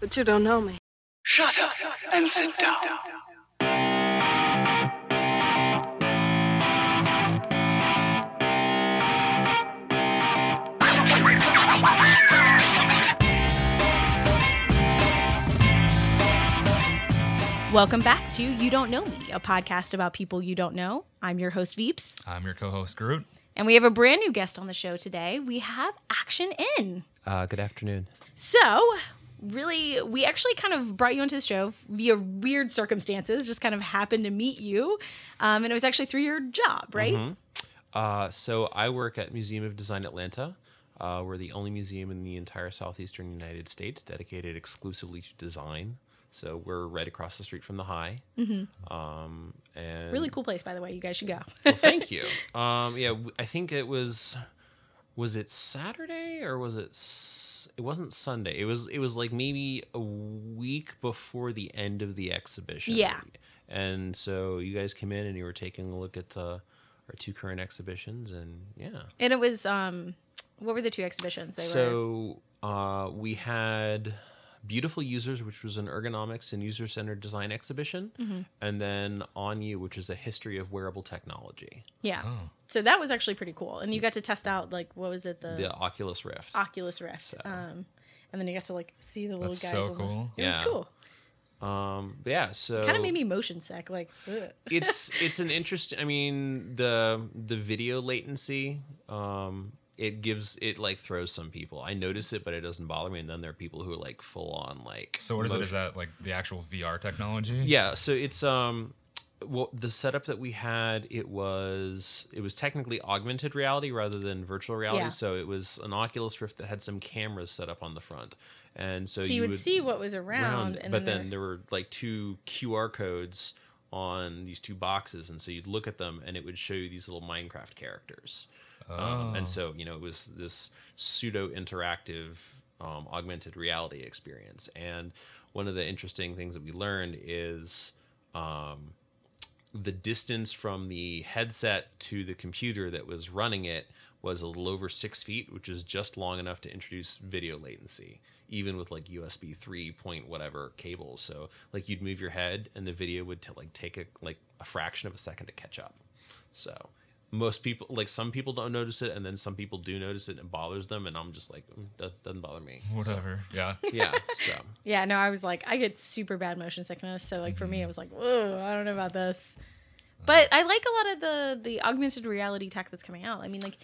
But you don't know me. Shut up and sit down. Welcome back to You Don't Know Me, a podcast about people you don't know. I'm your host, Veeps, I'm your co-host Groot. and we have a brand new guest on the show today. We have Action In. Uh, good afternoon. So, really, we actually kind of brought you onto the show via weird circumstances, just kind of happened to meet you. Um, and it was actually through your job, right? Uh, so I work at Museum of Design Atlanta. Uh, we're the only museum in the entire southeastern United States dedicated exclusively to design. So we're right across the street from the High. Mm-hmm. Um, and Really cool place, by the way. You guys should go. Well, thank you. Um, yeah, I think it was. Was it Saturday or was it? S- It wasn't Sunday. It was. It was like maybe a week before the end of the exhibition. Yeah. And so you guys came in and you were taking a look at uh, our two current exhibitions, and yeah. and it was, um, what were the two exhibitions? They were. So uh, we had Beautiful Users, which was an ergonomics and user centered design exhibition, Mm-hmm. and then On You, which is a history of wearable technology. Yeah. So that was actually pretty cool. And you got to test out, like, what was it? The, The Oculus Rift. Oculus Rift. Um, and then you got to, like, see the little That's guys. so on the- cool. It Yeah. was cool. Um, yeah, so Kind of made me motion sick. Like, ugh. it's it's an interesting. I mean, the the video latency, um, it gives it like throws some people. I notice it, but it doesn't bother me. And then there are people who are like full on like. So what is it? motion- Is that like the actual VR technology? Yeah, so it's um well the setup that we had it was it was technically augmented reality rather than virtual reality. Yeah. So it was an Oculus Rift that had some cameras set up on the front. And so, so you, would, see what was around, and but then, then there were like two QR codes on these two boxes, and so you'd look at them, and it would show you these little Minecraft characters. Um, Oh. and so you know it was this pseudo interactive um, augmented reality experience. And one of the interesting things that we learned is um, the distance from the headset to the computer that was running it was a little over six feet, which is just long enough to introduce video latency, even with like USB three point whatever cables. So like you'd move your head and the video would t- like take a like a fraction of a second to catch up. So most people like some people don't notice it, and then some people do notice it and it bothers them, and I'm just like "Mm, that doesn't bother me. So, Whatever. Yeah. yeah. So yeah, no, I was like, I get super bad motion sickness. So like for me, it was like, whoa, I don't know about this. But I like a lot of the the augmented reality tech that's coming out. I mean, like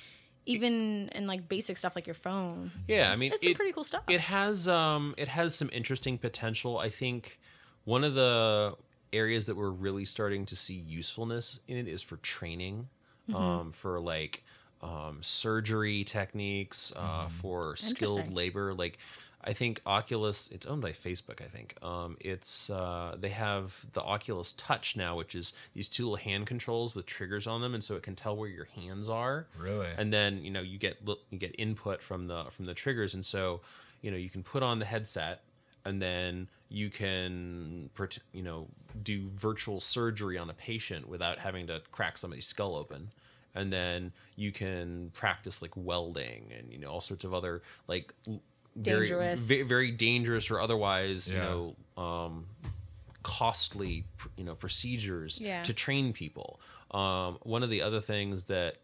even in like basic stuff like your phone. Yeah, I mean, it's some it- pretty cool stuff. It has um it has some interesting potential. I think one of the areas that we're really starting to see usefulness in it is for training, Mm-hmm. um, for like um, surgery techniques, uh, for skilled labor. Like I think Oculus, it's owned by Facebook. I think um, it's uh, they have the Oculus Touch now, which is these two little hand controls with triggers on them, and so it can tell where your hands are Really? and then you know you get you get input from the from the triggers and so you know you can put on the headset and then you can you know do virtual surgery on a patient without having to crack somebody's skull open and then you can practice like welding and you know all sorts of other like l- very Dangerous. ve- very dangerous or otherwise you know um costly you know procedures Yeah. to train people um, one of the other things that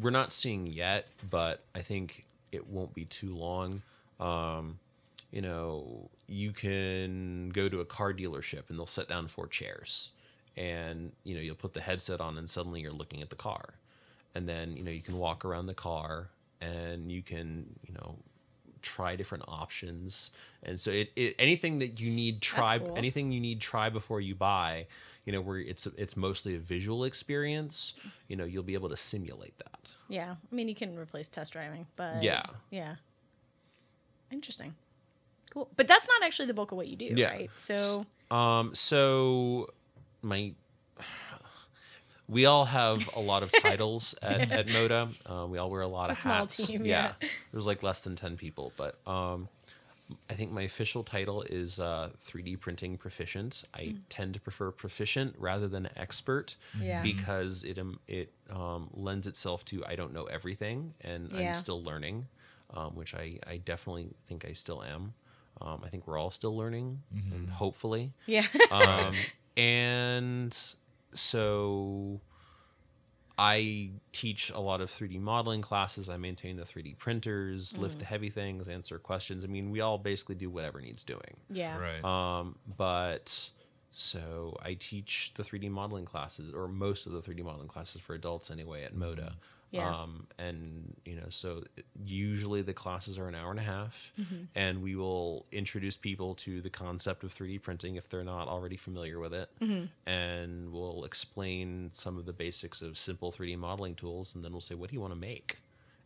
we're not seeing yet but i think it won't be too long um, you know you can go to a car dealership and they'll set down four chairs. And you know you'll put the headset on and suddenly you're looking at the car. And then you know you can walk around the car and you can you know try different options. And so it, it anything that you need try cool. anything you need try before you buy you know where it's it's mostly a visual experience you know you'll be able to simulate that. Yeah, I mean, you can replace test driving, but Yeah. yeah, interesting, cool. But that's not actually the bulk of what you do, Yeah. right? So Um, so my we all have a lot of titles at, at Moda. Uh, we all wear a lot It's of a small hats. team, yeah. there's like less than ten people, but um, I think my official title is uh, 3D printing proficient. I tend to prefer proficient rather than expert Mm. Yeah. because it um, it um, lends itself to I don't know everything and Yeah. I'm still learning, um, which I, I definitely think I still am. Um, I think we're all still learning, and hopefully, Yeah. um, and so I teach a lot of 3D modeling classes. I maintain the 3D printers, lift the heavy things, answer questions. I mean, we all basically do whatever needs doing. yeah. Right. Um, but so I teach the 3D modeling classes, or most of the 3D modeling classes for adults anyway, at Moda. Yeah. Um, and you know, so usually the classes are an hour and a half, Mm-hmm. and we will introduce people to the concept of 3D printing if they're not already familiar with it, Mm-hmm. and we'll explain some of the basics of simple 3D modeling tools, and then we'll say, "What do you want to make?"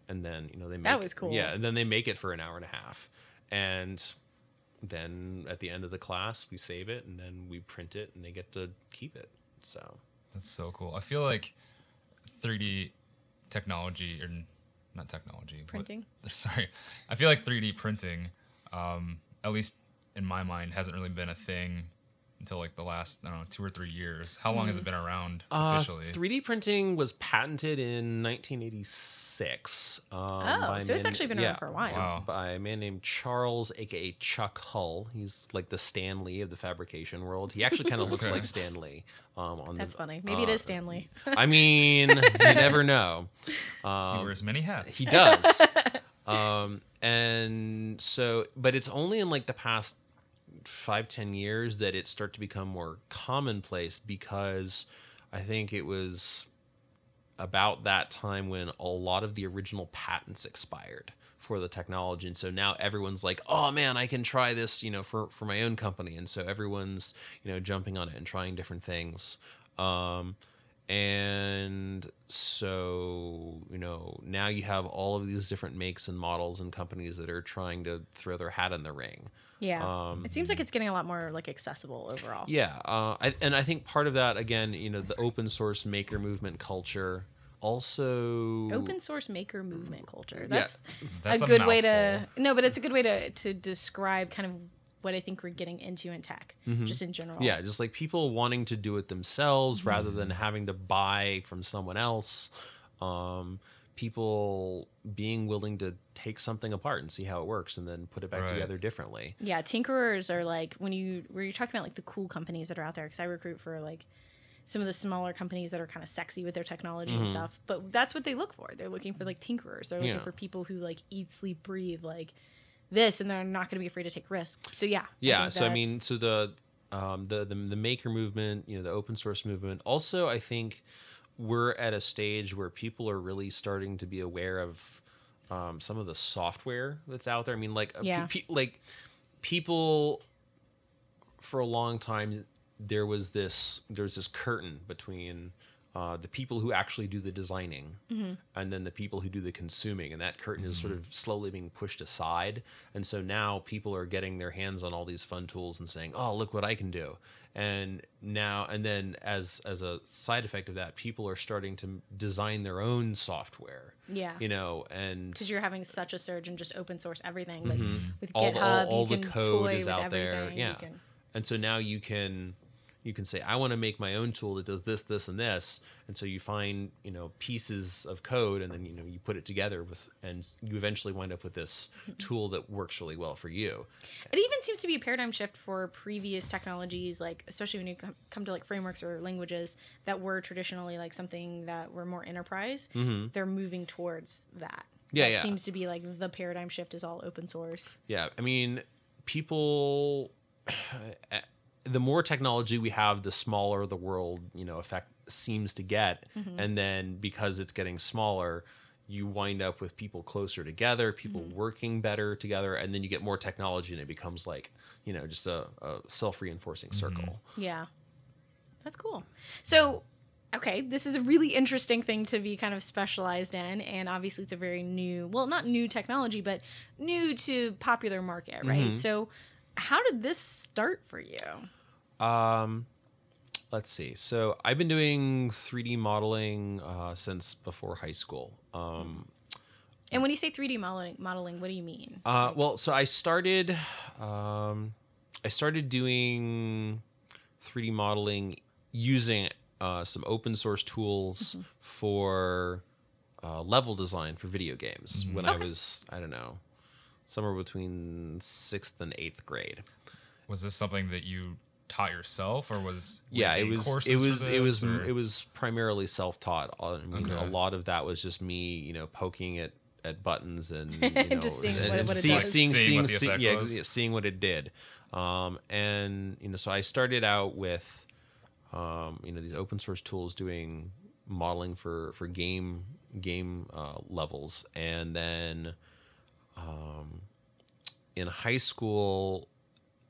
And then you know they make That was cool. Yeah, and then they make it for an hour and a half, and then at the end of the class we save it and then we print it and they get to keep it so That's so cool. I feel like 3D technology or not technology what- Printing? sorry, I feel like 3D printing, um, at least in my mind, hasn't really been a thing until like the last I don't know two or three years. How long has it been around Uh, officially? 3d printing was patented in 1986 um, by a so it's man- actually been yeah, around for a while. Wow. by a man named charles aka chuck hull he's like the stan lee of the fabrication world he actually kind of looks Okay. like stan lee um, on That's the, funny. Maybe it uh, is Stanley. i mean you never know he wears many hats. He does. um, and so, but it's only in like the past five, ten years that it start to become more commonplace because I think it was about that time when a lot of the original patents expired for the technology. And so now everyone's like oh man i can try this you know for for my own company. And so everyone's you know jumping on it and trying different things. Um and so you know now you have all of these different makes and models and companies that are trying to throw their hat in the ring Yeah. it seems like it's getting a lot more like accessible overall. um, yeah, uh, I, and I think part of that again, you know, the open source maker movement culture. Also, Open source maker movement culture. That's, That's a a good way to no, but it's a good way to to describe kind of what I think we're getting into in tech, just in general. Mm-hmm. yeah, just like people wanting to do it themselves rather than having to buy from someone else. Um, people being willing to take something apart and see how it works, and then put it back Right. together differently. Yeah, tinkerers are like when you where you're talking about like the cool companies that are out there because I recruit for like some of the smaller companies that are kind of sexy with their technology and stuff. But that's what they look for. They're looking for like tinkerers. They're looking Mm-hmm. Yeah. for people who like eat, sleep, breathe like this, and they're not going to be afraid to take risks. So yeah, yeah think so i mean so the um the, the the maker movement you know the open source movement also i think we're at a stage where people are really starting to be aware of um, some of the software that's out there i mean like uh, pe- Yeah. pe- like people for a long time there was this there's this curtain between uh, the people who actually do the designing and then the people who do the consuming and that curtain is sort of slowly being pushed aside and so now people are getting their hands on all these fun tools and saying oh look what i can do and now and then as as a side effect of that people are starting to design their own software Yeah. you know and because you're having such a surge in just open source everything. Like with Mm-hmm. all, GitHub, the, all, all you the can code toy is out there everything. You yeah and so now you can you can say i want to make my own tool that does this this and this and so you find you know pieces of code and then you know you put it together with and you eventually wind up with this tool that works really well for you It even seems to be a paradigm shift for previous technologies, like especially when you come to like frameworks or languages that were traditionally like something that were more enterprise. They're moving towards that. Mm-hmm. Yeah, that yeah. seems to be like the paradigm shift is all open source. yeah i mean people the more technology we have the smaller the world you know effect seems to get mm-hmm. and then because it's getting smaller you wind up with people closer together people mm-hmm. working better together and then you get more technology and it becomes like you know just a, a self-reinforcing mm-hmm. circle Yeah, that's cool. So. Okay, this is a really interesting thing to be kind of specialized in, and obviously it's a very new, well, not new technology, but new to popular market, right? Mm-hmm. So, how did this start for you? Let's see. So i've been doing 3d modeling uh, since before high school. Um, And when you say 3D modeling, modeling, what do you mean? Uh, well, so I started, um, I started doing 3D modeling using uh, some open source tools for uh, level design for video games when I was, I don't know, somewhere between sixth and eighth grade. Was this something that you taught yourself, or was yeah it was it was it was this, or- it was primarily self-taught Uh, i mean a lot of that was just me you know poking at at buttons and you know, Just seeing and- what- and what it seeing, seeing, Seeing seeing, what the seeing- effect yeah, was. yeah, seeing what it did. Um, and you know so i started out with um, you know these open source tools doing modeling for for game game uh, levels. And then um, in high school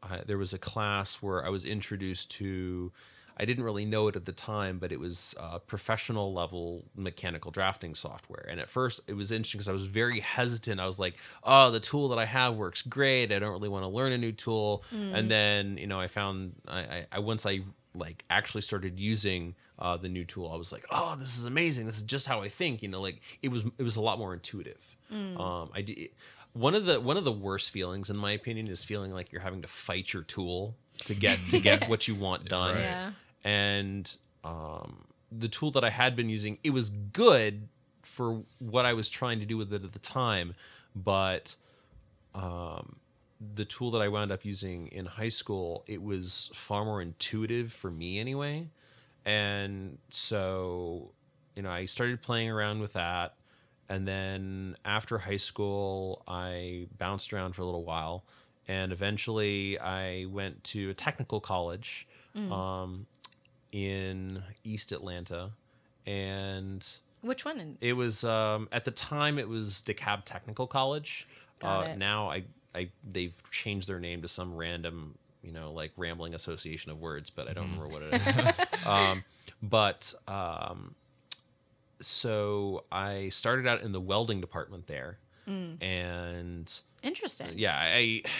I, there was a class where I was introduced to. I didn't really know it at the time, but it was uh, professional level mechanical drafting software. And at first, it was interesting because I was very hesitant. I was like, "Oh, the tool that I have works great. I don't really want to learn a new tool." And then, you know, I found I, I, I once I like actually started using uh, the new tool, I was like, "Oh, this is amazing. This is just how I think." You know, like it was it was a lot more intuitive. Um, I did one of the one of the worst feelings, in my opinion, is feeling like you're having to fight your tool to get to get what you want done. Right. Yeah. And um, the tool that I had been using, it was good for what I was trying to do with it at the time, but um, the tool that I wound up using in high school, it was far more intuitive for me anyway. And so, you know, I started playing around with that. And then after high school, I bounced around for a little while. And eventually, I went to a technical college um, in East Atlanta. And Which one? It was um, at the time it was DeKalb Technical College. Got uh, it. Now I, I they've changed their name to some random you know like rambling association of words, but I don't remember what it is. um, but um, so I started out in the welding department there, Mm. and interesting. yeah, I.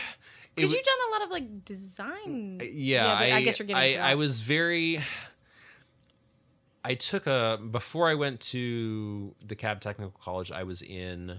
Because you've done a lot of like design. yeah, but I, I guess you're getting. I, to I was very. I took a before I went to DeKalb Technical College. I was in.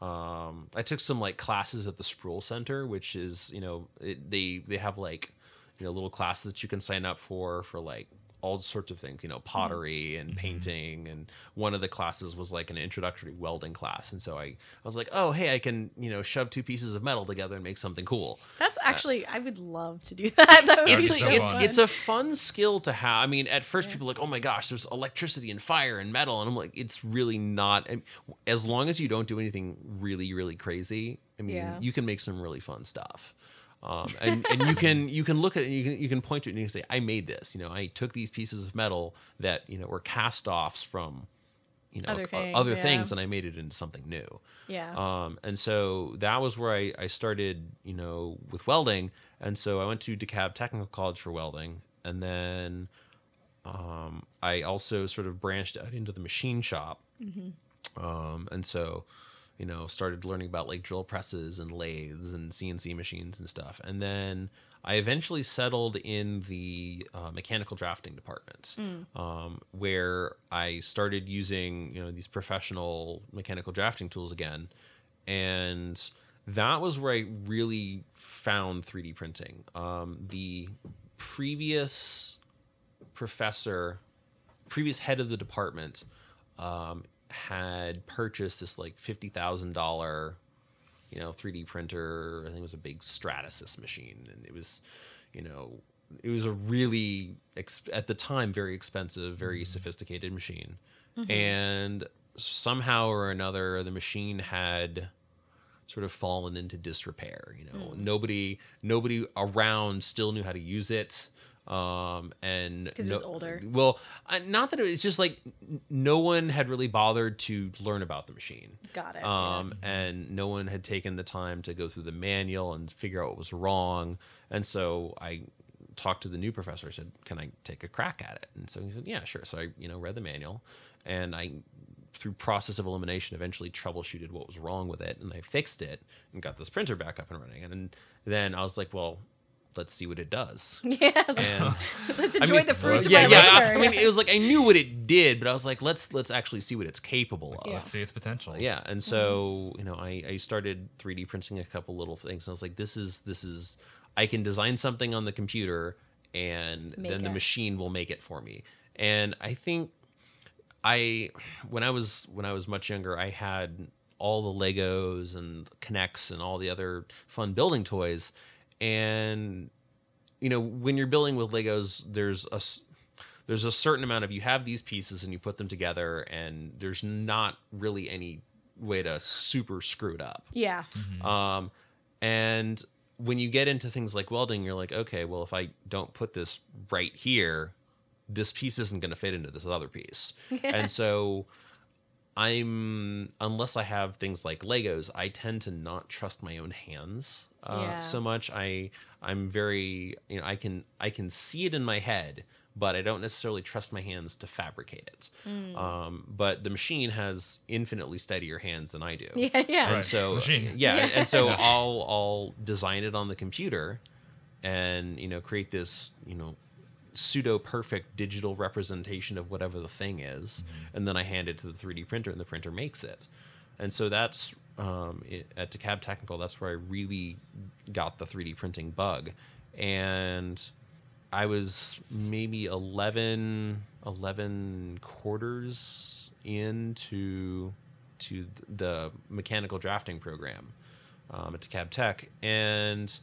Um, I took some like classes at the Spruill Center, which is you know it, they they have like you know little classes that you can sign up for for like all sorts of things, you know, mm-hmm. pottery and mm-hmm. painting. And one of the classes was like an introductory welding class. And so I, I was like, oh, hey, I can, you know, shove two pieces of metal together and make something cool. That's uh, actually. I would love to do that. That would It's, so it's, fun. it's a fun skill to have. I mean, at first people are like, oh my gosh, there's electricity and fire and metal. And I'm like, it's really not. As long as you don't do anything really, really crazy, I mean, Yeah. you can make some really fun stuff. Um, and, and you can you can look at it and you can you can point to it and you can say I made this you know I took these pieces of metal that you know were cast offs from you know Other things, other yeah. things and I made it into something new yeah. um, and so that was where I, I started, you know, with welding. And so I went to DeKalb Technical College for welding. And then um, I also sort of branched out into the machine shop. Um, and so, you know, started learning about like drill presses and lathes and CNC machines and stuff. And then I eventually settled in the uh, mechanical drafting department, um, where I started using you know these professional mechanical drafting tools again, and that was where I really found 3D printing. Um, the previous professor, previous head of the department, um, had purchased this like fifty thousand dollar, you know, 3D printer. I think it was a big Stratasys machine, and it was, you know, it was a really ex- at the time very expensive, very mm-hmm. sophisticated machine, mm-hmm. and somehow or another the machine had sort of fallen into disrepair. You know, mm. nobody nobody around still knew how to use it. Um, and 'Cause it was older. Well, not that it was just like no one had really bothered to learn about the machine. Got it. Um, and no one had taken the time to go through the manual and figure out what was wrong. And so I talked to the new professor. I said, "Can I take a crack at it?" And so he said, "Yeah, sure." So I, you know, read the manual, and I, through process of elimination, eventually troubleshooted what was wrong with it, and I fixed it and got this printer back up and running. And then I was like, "Well, let's see what it does." yeah. And Let's I enjoy mean, the fruits yeah, of my yeah. I, labor. I mean, it was like I knew what it did, but I was like, let's let's actually see what it's capable of. Yeah. Let's see its potential. Yeah, and mm-hmm. so you know, I, I started 3D printing a couple little things, and I was like, this is this is I can design something on the computer, and Make then the machine will make it for me. And I think I when I was when I was much younger, I had all the Legos and K'NEX and all the other fun building toys. And you know, when you're building with Legos, there's a there's a certain amount of you have these pieces and you put them together, and there's not really any way to super screw it up. Yeah. Um, and when you get into things like welding, you're like, okay, well, if I don't put this right here, this piece isn't going to fit into this other piece. and so I'm, unless I have things like Legos, I tend to not trust my own hands uh, Yeah. so much. I, I'm very, you know, I can, I can see it in my head, but I don't necessarily trust my hands to fabricate it. Hmm. Um, but the machine has infinitely steadier hands than I do Yeah. Yeah. and Right. so It's a machine. yeah, and- and so I'll I'll design it on the computer, and you know create this you know pseudo perfect digital representation of whatever the thing is, and then I hand it to the 3D printer, and the printer makes it, and so that's um, it, at DeKalb Technical. That's where I really got the 3D printing bug, and I was maybe 11, 11 quarters into to the mechanical drafting program um, at DeKalb Tech, and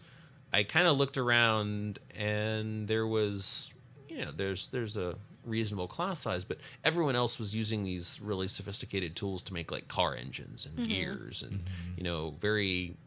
I kind of looked around, and there was, you know, there's there's a reasonable class size, but everyone else was using these really sophisticated tools to make like car engines and mm-hmm. gears and mm-hmm. you know very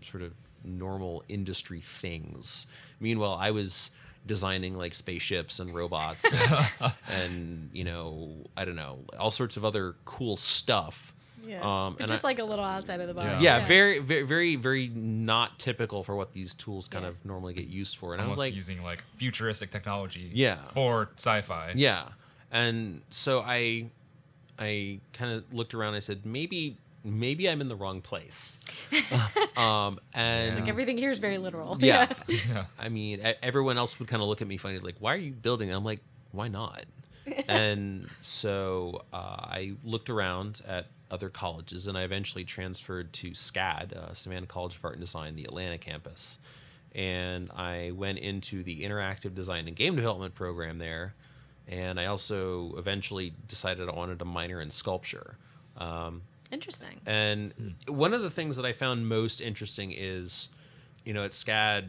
sort of normal industry things. Meanwhile, I was designing like spaceships and robots and, and, you know, I don't know, all sorts of other cool stuff. Yeah. Um, But and just I- like a little outside of the box. yeah, very, very, very, very not typical for what these tools kind Yeah. of normally get used for. And I was like, using like futuristic technology. Yeah. For sci-fi. Yeah. And so I I kind of looked around and I said, maybe maybe I'm in the wrong place. um and Yeah. Like everything here is very literal. yeah. Yeah. I mean, e- everyone else would kind of look at me funny like, "Why are you building?" I'm like, "Why not?" and so uh, I looked around at other colleges, and I eventually transferred to SCAD, uh, Savannah College of Art and Design, the Atlanta campus, and I went into the interactive design and game development program there, and I also eventually decided I wanted to minor in sculpture. Um, Interesting. and one of the things that I found most interesting is, you know, at SCAD,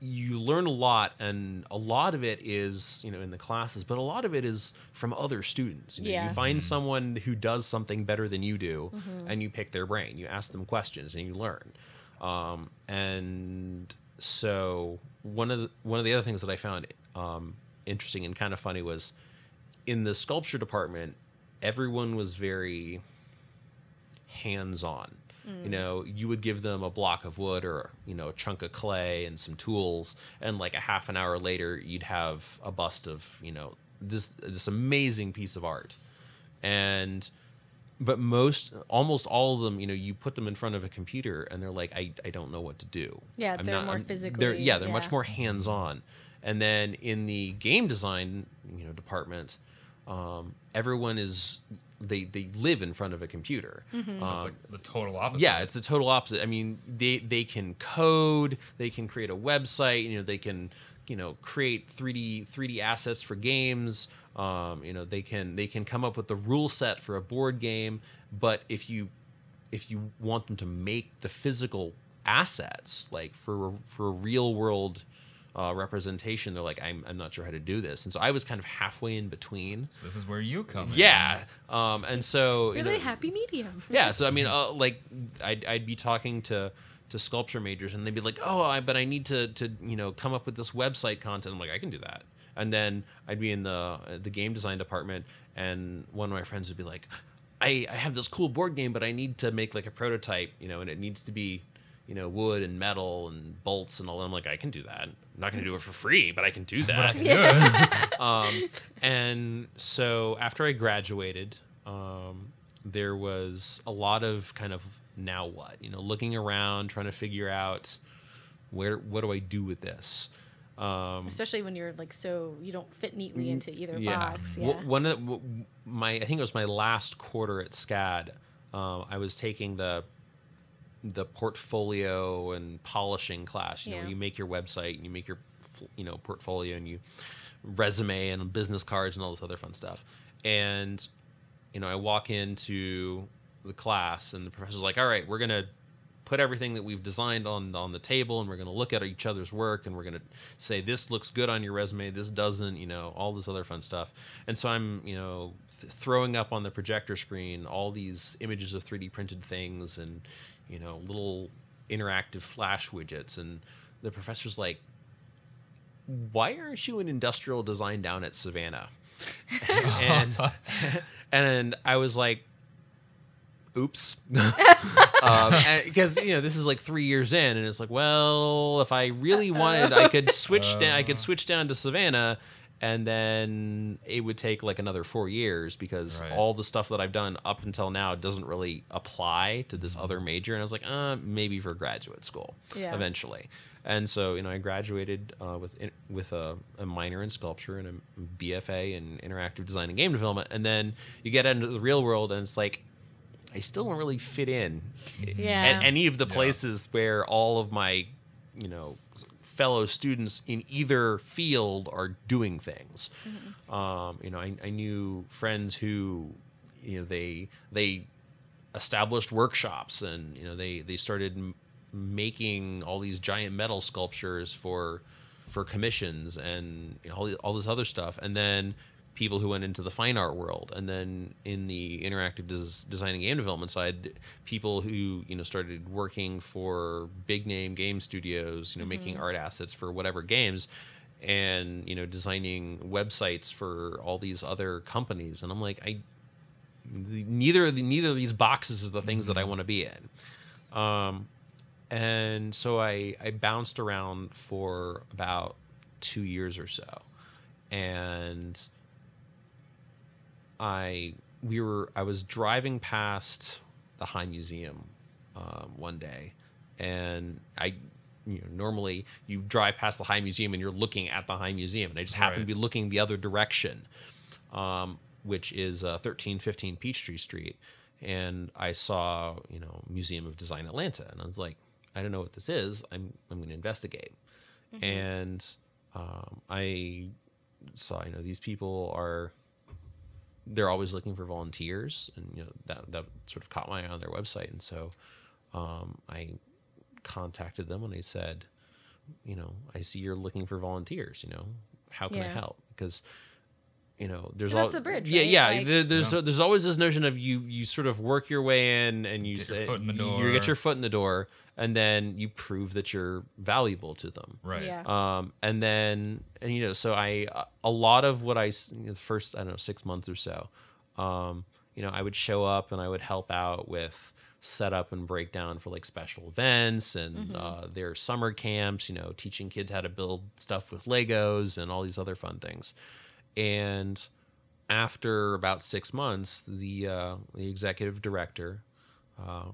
you learn a lot, and a lot of it is, you know, in the classes, but a lot of it is from other students. You, know, Yeah. you find someone who does something better than you do, and you pick their brain. You ask them questions, and you learn. Um, and so one of the, one of the other things that I found um, interesting and kind of funny was in the sculpture department, everyone was very hands on. You know, you would give them a block of wood or, you know, a chunk of clay and some tools, and like a half an hour later, you'd have a bust of, you know, this this amazing piece of art. And but most almost all of them, you know, you put them in front of a computer and they're like, I, I don't know what to do. Yeah, I'm they're more They're, physically- yeah, they're much more hands on. And then in the game design, you know, department, um, everyone is they they live in front of a computer. So it's Um, like the total opposite. yeah, it's the total opposite. I mean, they they can code, they can create a website, you know, they can you know create 3D 3D assets for games. Um, you know, they can they can come up with the rule set for a board game. But if you if you want them to make the physical assets like for for a real world uh, representation, they're like, I'm I'm not sure how to do this. And so I was kind of halfway in between. So this is where you come. in. Yeah, um, and so you Really know, happy medium. yeah so i mean uh, like I'd, I'd be talking to to sculpture majors and they'd be like oh I, but i need to to you know come up with this website content i'm like i can do that and then i'd be in the the game design department and one of my friends would be like i i have this cool board game but i need to make like a prototype you know and it needs to be you know wood and metal and bolts and all that. i'm like i can do that i'm not going to do it for free but i can do that um, and so after I graduated, um, there was a lot of kind of now what, you know, looking around, trying to figure out where what do I do with this. Um, Especially when you're like so you don't fit neatly into either yeah. box. W- Yeah. One of the- w- my I think it was my last quarter at SCAD. Um, I was taking the the portfolio and polishing class. You know, Yeah. where you make your website and you make your you know portfolio and you resume and business cards and all this other fun stuff. And you know, I walk into the class, and the professor's like, "All right, we're gonna put everything that we've designed on on the table, and we're gonna look at each other's work, and we're gonna say this looks good on your resume, this doesn't, you know, all this other fun stuff." And so I'm, you know, th- throwing up on the projector screen all these images of 3D printed things, and you know, little interactive flash widgets, and the professor's like, "Why aren't you in industrial design down at Savannah?" and and I was like, "Oops," um, because you know this is like three years in, and it's like, well, if I really wanted, I could switch down. I could uh. switch down to Savannah, and then it would take like another four years because Right. all the stuff that I've done up until now doesn't really apply to this Mm-hmm. other major. And I was like, uh, maybe for graduate school Yeah. eventually. And so, you know, I graduated uh, with in, with a, a minor in sculpture and a BFA in interactive design and game development. And then you get into the real world, and it's like, I still don't really fit in Yeah. at any of the Yeah. places where all of my, you know, fellow students in either field are doing things. Um, you know, I, I knew friends who, you know, they they established workshops and you know they they started m- making all these giant metal sculptures for for commissions and you know, all, the- all this other stuff and then people who went into the fine art world. And then in the interactive des- design and game development side people who you know started working for big name game studios you know making art assets for whatever games and you know designing websites for all these other companies. And i'm like i neither of the, neither of these boxes are the things that I want to be in. Um, and so I I bounced around for about two years or so, and I we were I was driving past the High Museum um, one day, and I. You know, normally you drive past the High Museum and you're looking at the High Museum, and I just happened to be looking the other direction um, which is uh, 1315 Peachtree Street. And I saw, you know, Museum of Design Atlanta. And I was like, I don't know what this is. I'm, I'm going to investigate. And um, I saw, you know, these people are, they're always looking for volunteers. And, you know, that, that sort of caught my eye on their website. And so um, I contacted them and I said, you know, I see you're looking for volunteers, you know, how can I help? Because, you know, there's 'Cause all that's the bridge, Yeah, right? yeah. Like- there- there's Yeah. there's always this notion of you you sort of work your way in and you Get your say foot in the you get your foot in the door and then you prove that you're valuable to them. Right. Yeah. Um, and then and you know, so I a lot of what I s- you know, the first I don't know six months or so, um, you know, I would show up and I would help out with setup and breakdown for like special events and uh, their summer camps. You know, teaching kids how to build stuff with Legos and all these other fun things. And after about six months, the uh, the executive director uh,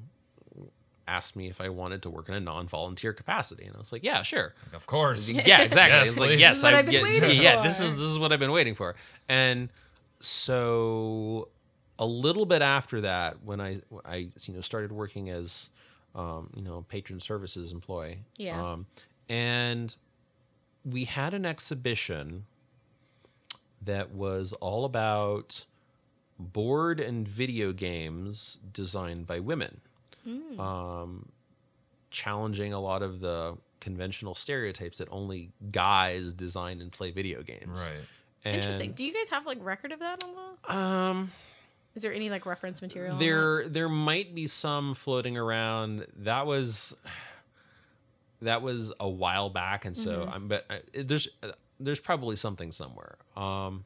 asked me if I wanted to work in a non-volunteer capacity, and I was like, "Yeah, sure." Of course. Yeah, exactly. Yes, it's like, yes, This I, I've been yeah, waiting yeah, for. this is this is what I've been waiting for. And so a little bit after that, when I I you know started working as um, you know patron services employee, Yeah. um, and we had an exhibition that was all about board and video games designed by women um, challenging a lot of the conventional stereotypes that only guys design and play video games. Right. And, Interesting. Do you guys have like record of that on the? Um, Is there any like reference material? there there might be some floating around. That was that was a while back, and so I'm but uh, there's uh, there's probably something somewhere. Um,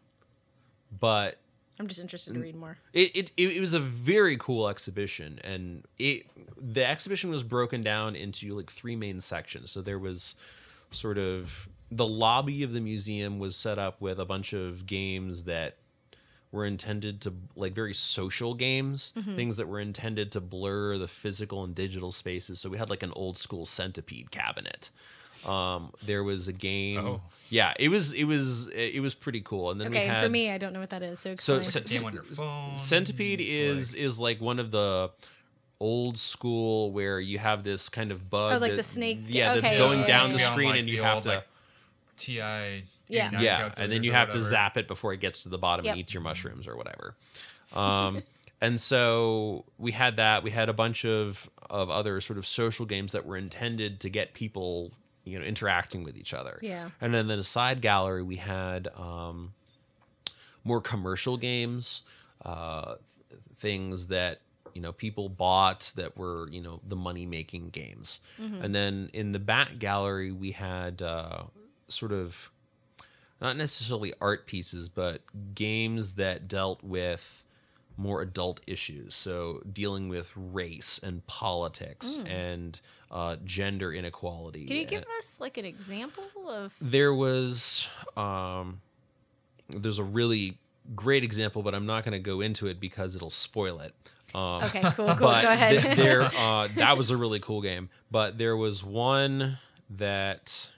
but that? I'm just interested to read more. it, it it was a very cool exhibition and it the exhibition was broken down into like three main sections. So there was sort of the lobby of the museum was set up with a bunch of games that were intended to like very social games mm-hmm. things that were intended to blur the physical and digital spaces. So we had like an old school centipede cabinet um there was a game Oh. yeah it was it was it was pretty cool and then we Okay, had for me, I don't know what that is. So so explain. c- Game on your phone. Centipede is like- is like one of the old school where you have this kind of bug. Oh, like the snake- Yeah, that's okay, going yeah, down yeah, the screen Like and you have old, to. like, TI. Yeah. yeah, and then you or have to zap it before it gets to the bottom and eats your mushrooms or whatever. Um, and so we had that. We had a bunch of of other sort of social games that were intended to get people, you know, interacting with each other. Yeah. And then in a side gallery, we had um, more commercial games, uh, th- things that you know people bought that were you know the money making games. And then in the back gallery, we had uh, sort of not necessarily art pieces, but games that dealt with more adult issues. So dealing with race and politics and uh, gender inequality. Can you give And us like an example of? there was um, there's a really great example, but I'm not going to go into it because it'll spoil it. Um, Okay, cool, cool. Go ahead. th- there, uh, that was a really cool game. But there was one that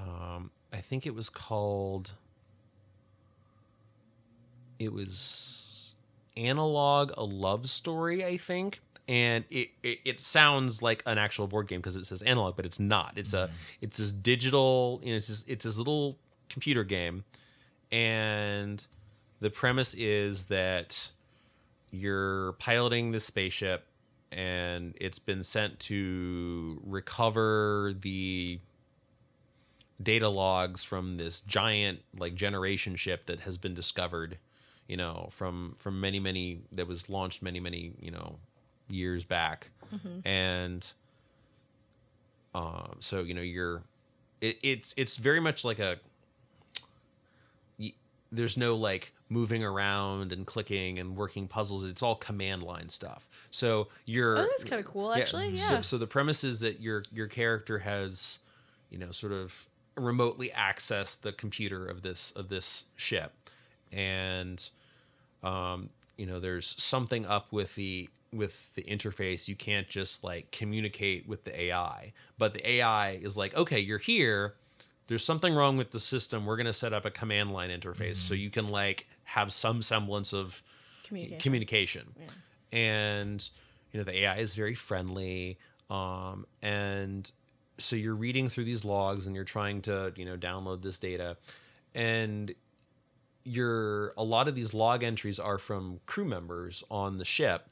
um, I think it was called. It was analog a love story, I think, and it it, it sounds like an actual board game because it says analog, but it's not. It's a mm-hmm. it's this digital. You know, it's this, it's this little computer game, and the premise is that you're piloting this spaceship and it's been sent to recover the data logs from this giant like generation ship that has been discovered you know from from many many that was launched many many you know years back and um so you know you're it, it's it's very much like a y- there's no like moving around and clicking and working puzzles. It's all command line stuff. So you're Oh, that's kinda cool, actually, So, yeah. so the premise is that your your character has, you know, sort of remotely accessed the computer of this of this ship, and um, you know, there's something up with the with the interface. You can't just like communicate with the AI, but the AI is like, okay, you're here. There's something wrong with the system. We're gonna set up a command line interface so you can like have some semblance of Communication. communication. And you know, the AI is very friendly. Um, and so you're reading through these logs and you're trying to, you know, download this data. And your a lot of these log entries are from crew members on the ship.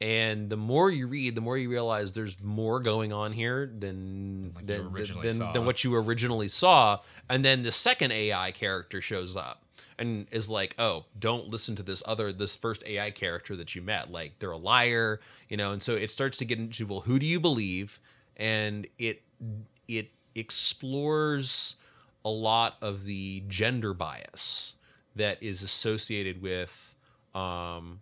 And the more you read the more you realize there's more going on here than Like than, than, than what you originally saw. And then the second ai character shows up and is like oh don't listen to this other this first ai character that you met. Like they're a liar you know? And so it starts to get into well who do you believe? And it it explores a lot of the gender bias that is associated with um,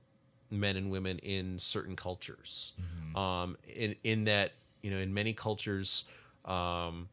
men and women in certain cultures. Um, in in that you know in many cultures, um,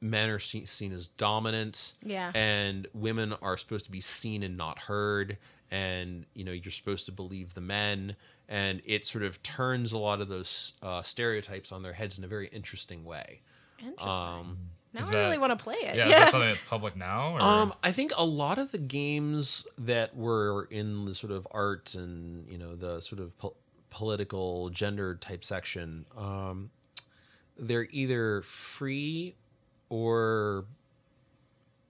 men are seen, seen as dominant, Yeah. and women are supposed to be seen and not heard. And you know you're supposed to believe the men, and it sort of turns a lot of those uh, stereotypes on their heads in a very interesting way. Interesting. Um, now is I really want to play it. Yeah, is that something that's public now? Or? Um, I think a lot of the games that were in the sort of art and you know the sort of po- political gender type section, um, they're either free or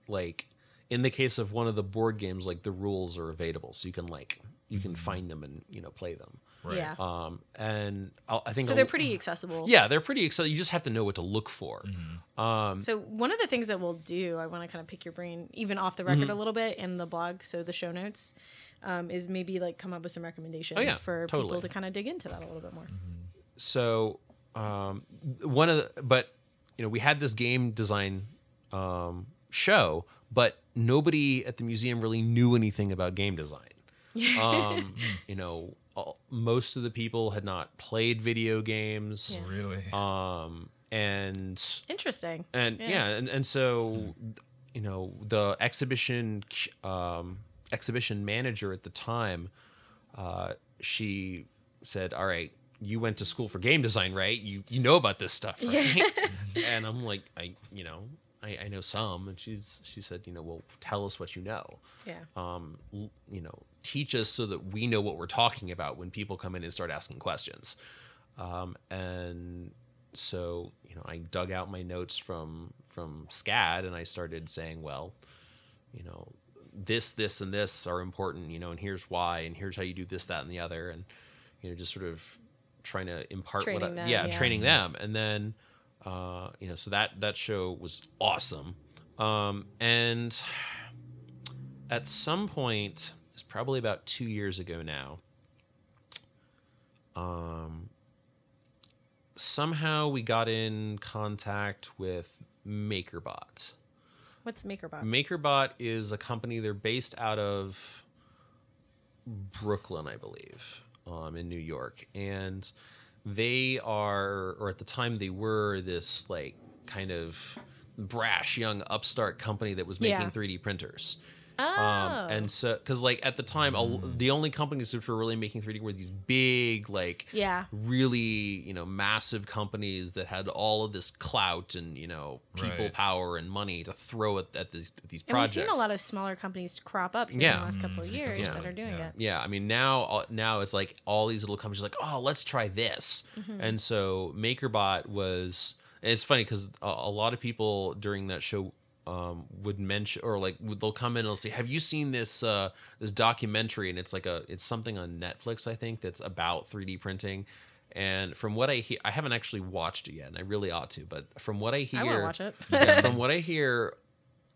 like in the case of one of the board games, like the rules are available, so you can like you can find them and you know play them. Right. Yeah. Um, and I I think so they're pretty accessible. Yeah, they're pretty exciting. You just have to know what to look for. Um, So one of the things that we'll do, I want to kind of pick your brain, even off the Mm-hmm. record a little bit in the blog, so the show notes, um, is maybe like come up with some recommendations Oh, yeah, for totally. people to kind of dig into that a little bit more. so um, one of the but you know we had this game design um, show but nobody at the museum really knew anything about game design um, you know all, most of the people had not played video games Yeah. Really? um, and Interesting. and Yeah. yeah, and, and so you know the exhibition um, exhibition manager at the time uh, she said all right you went to school for game design right you you know about this stuff right and i'm like i you know I, I know some and she's she said you know well tell us what you know Yeah. um, l- you know, teach us so that we know what we're talking about when people come in and start asking questions. Um, and so, you know, I dug out my notes from from SCAD and I started saying, well, you know, this, this, and this are important, you know, and here's why, and here's how you do this, that, and the other, and you know, just sort of trying to impart what, I, them, yeah, yeah. training them, and then, uh, you know, so that that show was awesome, um, and at some point, it's probably about two years ago now. Um, somehow we got in contact with MakerBot. What's MakerBot? MakerBot is a company. They're based out of Brooklyn, I believe, um, in New York, and they are, or at the time they were, this like kind of brash young upstart company that was making Yeah. 3D printers. Oh, Um, and so, because like at the time, a- the only companies that were really making 3D were these big, like, Yeah. really, you know, massive companies that had all of this clout and you know, people Right. power and money to throw at, at these these and projects. we've seen a lot of smaller companies crop up here in the last couple of years yeah. that are doing Yeah. it. Yeah, I mean now uh, now it's like all these little companies are like, oh, let's try this, Mm-hmm. and so MakerBot was. It's funny because a, a lot of people during that show um, would mention or like would, they'll come in and they'll say, "Have you seen this uh, this documentary?" And it's like a it's something on Netflix, I think, that's about 3D printing. And from what I hear, I haven't actually watched it yet, and I really ought to. But from what I hear, I want to watch it. yeah, from what I hear,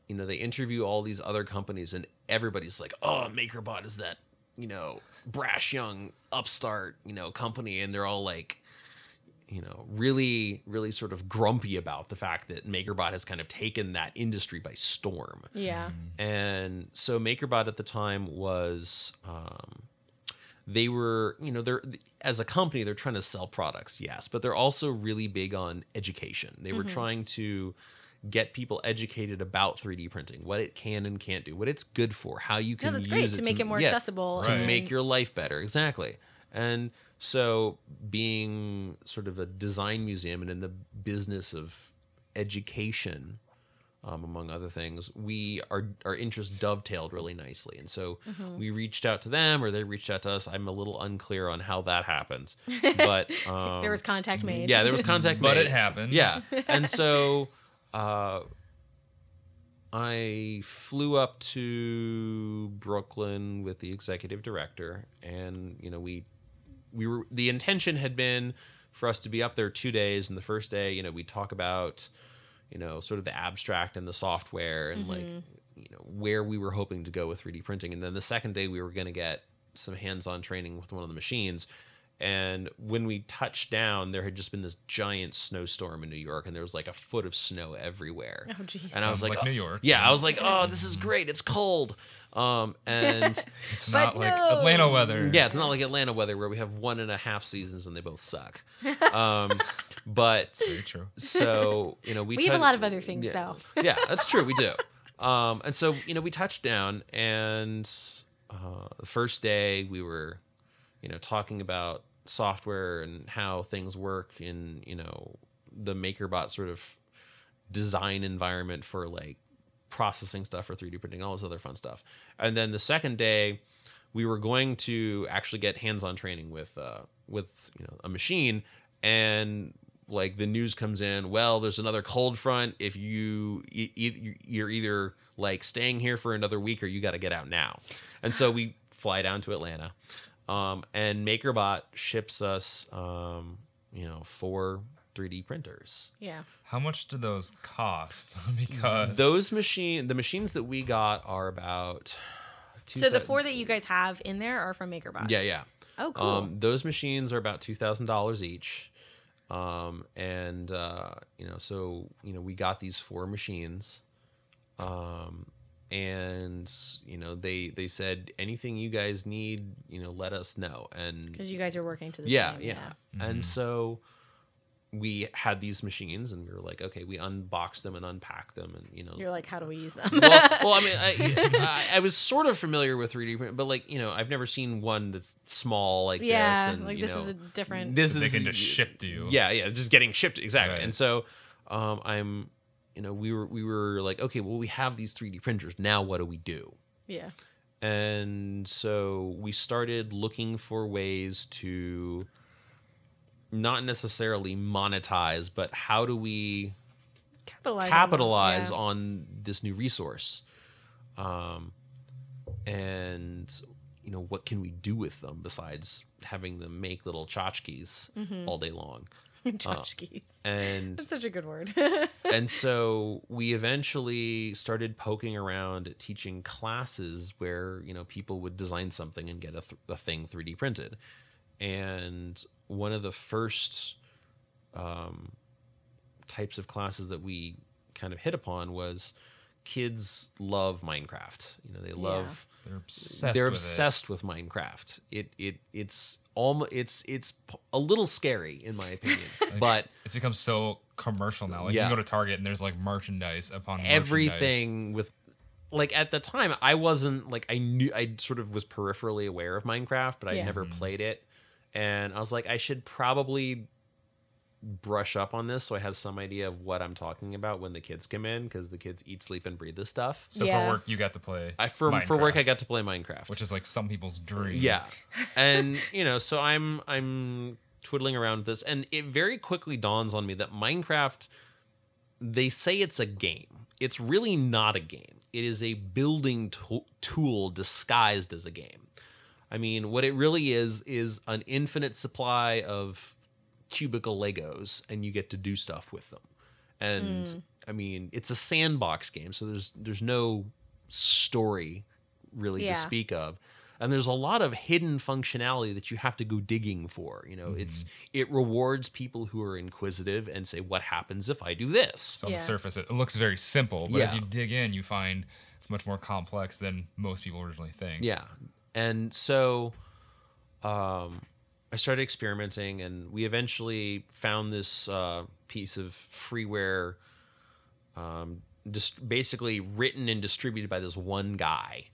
you know, they interview all these other companies, and everybody's like, "Oh, MakerBot is that you know brash young upstart you know company," and they're all like, you know, really, really sort of grumpy about the fact that MakerBot has kind of taken that industry by storm. yeah. And so MakerBot at the time was um, they were, you know, they're as a company they're trying to sell products, yes, but they're also really big on education. They were trying to get people educated about 3D printing, what it can and can't do, what it's good for, how you can that's use great, it to make it more yeah, accessible to Right. make your life better. Exactly. And so being sort of a design museum and in the business of education um, among other things, we our our interests dovetailed really nicely, and so Mm-hmm. we reached out to them, or they reached out to us. I'm a little unclear on how that happened, but um, there was contact made. yeah, there was contact, But made. it happened. Yeah, and so uh, I flew up to Brooklyn with the executive director, and you know we we were the intention had been for us to be up there two days, and the first day, you know, we talk about you know sort of the abstract and the software and like mm-hmm. you know where we were hoping to go with 3D printing, and then the second day we were going to get some hands-on training with one of the machines. And when we touched down, there had just been this giant snowstorm in New York, and there was like a foot of snow everywhere. Oh, jeez. And I was Sounds like, like oh- New York. Yeah, I was like, oh, this is great. It's cold. Um, and It's not like no. Atlanta weather. yeah, it's not like Atlanta weather where we have one and a half seasons and they both suck. Um, but Very true. so you know, we We have a lot of other things, yeah, though. yeah, that's true. We do. Um, and so you know, we touched down, and uh, the first day we were, you know, talking about software and how things work in you know the MakerBot sort of design environment for like processing stuff for 3D printing, all this other fun stuff. And then the second day, we were going to actually get hands-on training with uh, with you know a machine, and like the news comes in. Well, there's another cold front. If you you're either like staying here for another week or you got to get out now. And so we fly down to Atlanta, um, and MakerBot ships us, um, you know, four 3D printers. Yeah. How much do those cost? because Those machine, the machines that we got are about. two So the four that you guys have in there are from MakerBot. Yeah, yeah. Oh, cool. Um, those machines are about two thousand dollars each, um, and uh, you know, so you know, we got these four machines, um, and you know, they they said anything you guys need, you know, let us know, and Because you guys are working to the yeah, same. yeah, and so we had these machines, and we were like, okay, we unboxed them and unpacked them, and you know, You're like, how do we use them? well, well, I mean, I, I, I was sort of familiar with 3D print, but like you know, I've never seen one that's small like yeah, this. And, like you this know, is a different. This is they is can just ship to you. Yeah, yeah, just getting shipped exactly. Right. And so, um, I'm, you know, we were we were like, okay, well, we have these 3D printers. Now, what do we do? yeah. And so we started looking for ways to not necessarily monetize, but how do we Capitalize. on capitalize yeah. on this new resource. Um, and you know what can we do with them besides having them make little tchotchkes all day long Tchotchkes. and That's such a good word. and so we eventually started poking around at teaching classes where you know people would design something and get a, th- a thing 3d printed and one of the first um, types of classes that we kind of hit upon was kids love minecraft you know they love They're obsessed. they're with obsessed with Minecraft. It it it's almost it's it's a little scary in my opinion, but It's become so commercial now. Like you Yeah. can go to Target and there's like merchandise upon merchandise. everything with like at the time I wasn't like I knew I sort of was peripherally aware of Minecraft, but I Yeah. never mm-hmm. played it, and I was like I should probably brush up on this so I have some idea of what I'm talking about when the kids come in because the kids eat, sleep, and breathe this stuff. So Yeah. for work, you got to play. I for for work I got to play Minecraft, which is like some people's dream. Yeah. And you know, so I'm I'm twiddling around with this and it very quickly dawns on me that Minecraft they say it's a game. It's really not a game. It is a building to- tool disguised as a game. I mean, what it really is is an infinite supply of cubicle Legos and you get to do stuff with them. And I mean, it's a sandbox game, so there's there's no story really Yeah. to speak of. And there's a lot of hidden functionality that you have to go digging for. You know, it's it rewards people who are inquisitive and say, "What happens if I do this?" So on Yeah. the surface, it, it looks very simple, but as you dig in, you find it's much more complex than most people originally think. Yeah. And so um, I started experimenting, and we eventually found this uh, piece of freeware um, just basically written and distributed by this one guy.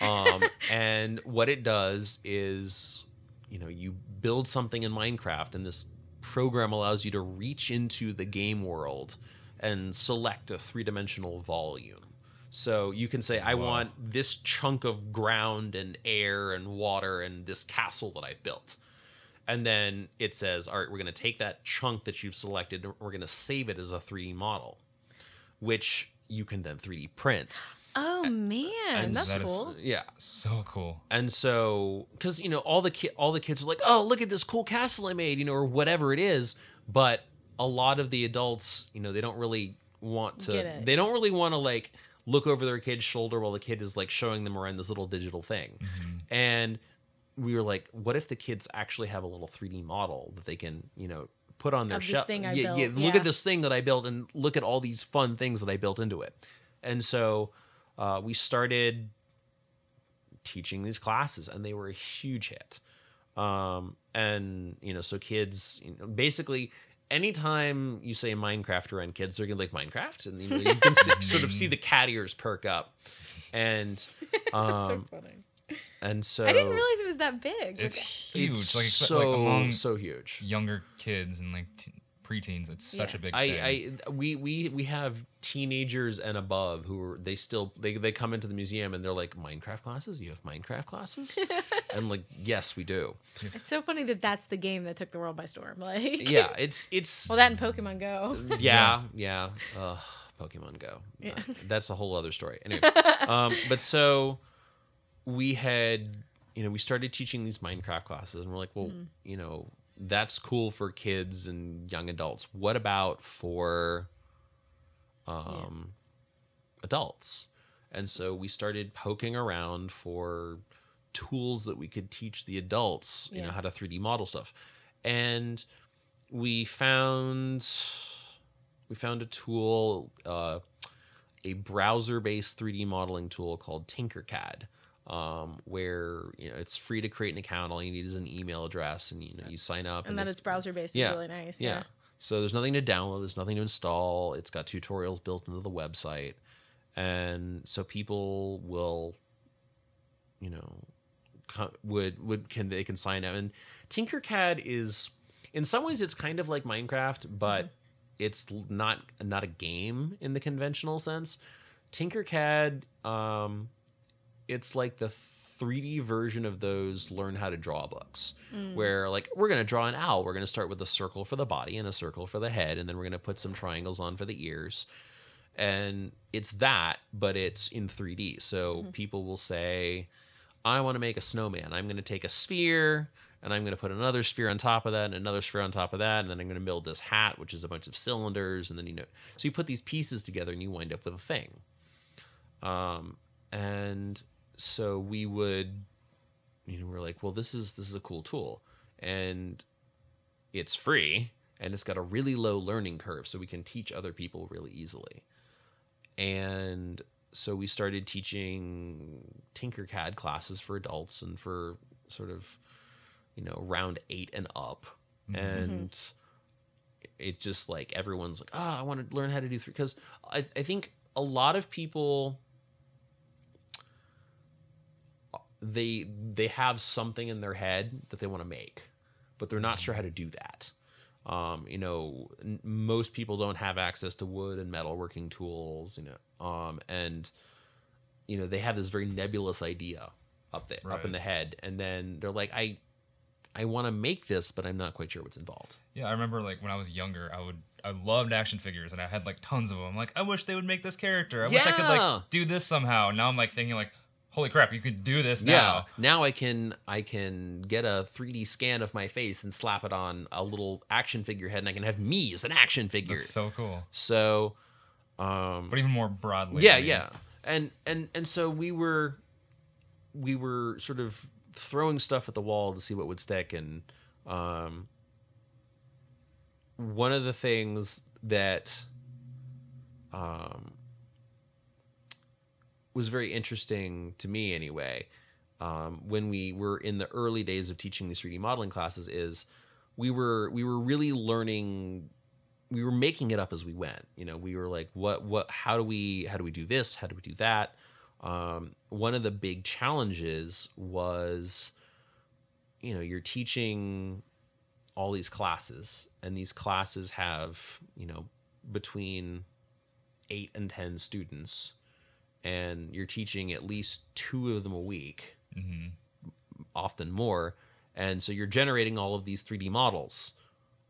Um, and what it does is, you know, you build something in Minecraft, and this program allows you to reach into the game world and select a three dimensional volume. So you can say, I want this chunk of ground and air and water and this castle that I've built. And then it says, all right, we're going to take that chunk that you've selected and we're going to save it as a 3D model, which you can then 3D print. oh man, And that's that is- cool. Yeah. So cool. And so, because you know, all the ki- all the kids are like, "Oh, look at this cool castle I made," you know, or whatever it is. But a lot of the adults, you know, they don't really want to. Get it. They don't really want to like look over their kid's shoulder while the kid is like showing them around this little digital thing. Mm-hmm. And we were like, what if the kids actually have a little 3D model that they can, you know, put on their shelf? I yeah, yeah, look at this thing that I built, and look at all these fun things that I built into it. And so uh, we started teaching these classes and they were a huge hit um, and you know so kids you know, basically anytime you say minecraft around kids they're gonna like minecraft and you, know, you can see, sort of see the cat ears perk up and That's um, so funny. And so I didn't realize it was that big. It's huge. it's like, expe- so like among so huge younger kids and like t- preteens, it's such Yeah. a big thing. I, I we we we have teenagers and above who are they still they, they come into the museum and they're like Minecraft classes. You have Minecraft classes, and like yes, we do. it's so funny that that's the game that took the world by storm. Like, Yeah, it's it's well, that and Pokemon Go. yeah yeah. Ugh, Pokemon Go. Yeah. Uh, That's a whole other story. Anyway, um, but so we had you know we started teaching these Minecraft classes and we're like, well, Mm-hmm. you know that's cool for kids and young adults. What about for um, adults? And so we started poking around for tools that we could teach the adults, you know, how to 3D model stuff. And we found we found a tool, uh, a browser-based 3D modeling tool called Tinkercad, um, where you know it's free to create an account. All you need is an email address, and you know you sign up. and that this- it's browser based yeah, is really nice. yeah. Yeah. So there's nothing to download. There's nothing to install. It's got tutorials built into the website, and so people will, you know, would would can they can sign up. And Tinkercad is, in some ways, it's kind of like Minecraft, but it's not not a game in the conventional sense. Tinkercad, um, it's like the 3D version of those learn how to draw books, where like we're gonna draw an owl. We're gonna start with a circle for the body and a circle for the head, and then we're gonna put some triangles on for the ears. and it's that, but it's in 3D. So people will say, I want to make a snowman. I'm going to take a sphere and I'm going to put another sphere on top of that and another sphere on top of that. And then I'm going to build this hat, which is a bunch of cylinders. And then, you know, so you put these pieces together and you wind up with a thing. Um, and so we would, you know, we're like, well, this is, this is a cool tool and it's free and it's got a really low learning curve. So we can teach other people really easily. And so we started teaching Tinkercad classes for adults and for sort of, you know, round eight and up. Mm-hmm. And it just like everyone's like, oh, I want to learn how to do three. Because I, I think a lot of people they they have something in their head that they want to make, but they're not sure how to do that. Um, you know, n- most people don't have access to wood and metalworking tools. You know, um, and you know they have this very nebulous idea up there, up in the head, and then they're like, I, I want to make this, but I'm not quite sure what's involved. Yeah, I remember like when I was younger, I would I loved action figures and I had like tons of them. Like I wish they would make this character. I wish I could like do this somehow. Now I'm like thinking like, holy crap, you could do this Yeah. now. Now I can I can get a 3D scan of my face and slap it on a little action figure head, and I can have me as an action figure. That's so cool. so, um, But even more broadly. yeah, I mean, yeah, and and and so we were we were sort of throwing stuff at the wall to see what would stick, and um, one of the things that um, was very interesting to me anyway um, when we were in the early days of teaching these 3d modeling classes is we were we were really learning we were making it up as we went. You know we were like what what how do we how do we do this? How do we do that? Um, one of the big challenges was you know you're teaching all these classes and these classes have you know between 8 and 10 students and you're teaching at least two of them a week often more and so you're generating all of these 3d models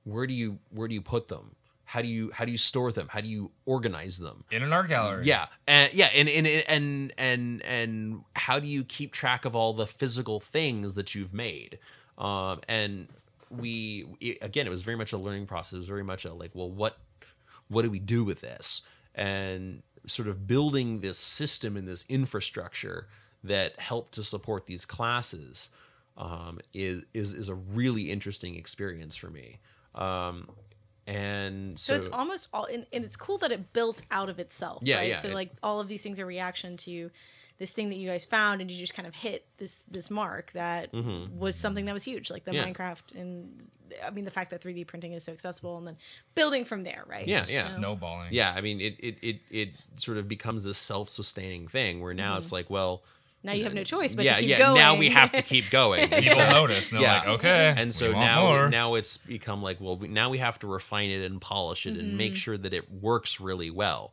where do you where do you put them how do you how do you store them how do you organize them In an art gallery. yeah, and yeah, and and and and and how do you keep track of all the physical things that you've made? Um, and we it, again, it was very much a learning process. It was very much a like, well, what what do we do with this? And sort of building this system and this infrastructure that helped to support these classes um, is is is a really interesting experience for me. Um, and So, so, it's almost all, and, and it's cool that it built out of itself. Yeah, right? yeah, So it- like all of these things are reaction to this thing that you guys found, and you just kind of hit this this mark that was something that was huge, like the Mm-hmm. Yeah. Minecraft, and I mean the fact that 3D printing is so accessible, and then building from there, right? Yeah, So- yeah. Snowballing. yeah i mean it it it, it sort of becomes this self-sustaining thing where now it's mm-hmm. like well Now you have no choice but yeah to keep yeah going. now we have to keep going And People so- notice and they're yeah. like, okay. and so we want now more. now it's become like well we, now we have to refine it and polish it and make mm-hmm. sure that it works really well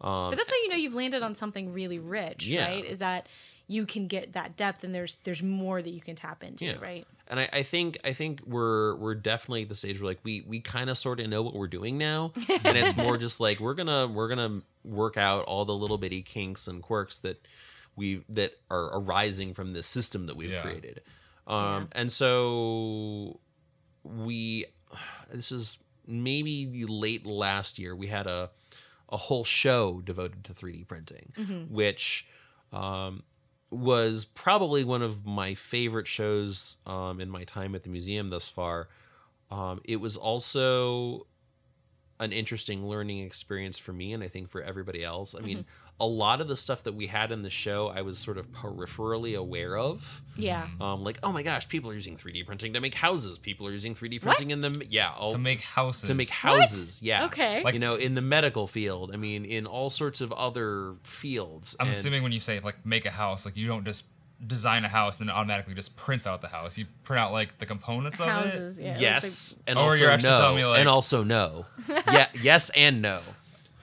But um, that's how you know you've landed on something really rich, Yeah. right? Is that you can get that depth, and there's there's more that you can tap into, Yeah. right? and I, I think I think we're we're definitely at the stage where like we we kind of sort of know what we're doing now, and it's more just like we're gonna we're gonna work out all the little bitty kinks and quirks that we that are arising from this system that we've Yeah. created, um, and so we this is maybe the late last year we had a a whole show devoted to 3D printing, which um, was probably one of my favorite shows um, in my time at the museum thus far. Um, it was also an interesting learning experience for me, and I think for everybody else. I mean, a lot of the stuff that we had in the show, I was sort of peripherally aware of. Yeah. Um, like, oh my gosh, people are using 3D printing to make houses. People are using 3D printing in them. Yeah, all, to make houses. to make houses. Yeah. Okay. Like, you know, in the medical field. I mean, in all sorts of other fields. I'm And- assuming when you say like make a house, like you don't just design a house and then automatically just prints out the house. You print out like the components of it. Houses, yeah. like yes, and Or also you're actually no, telling me, like- and also no. yeah, yes and no.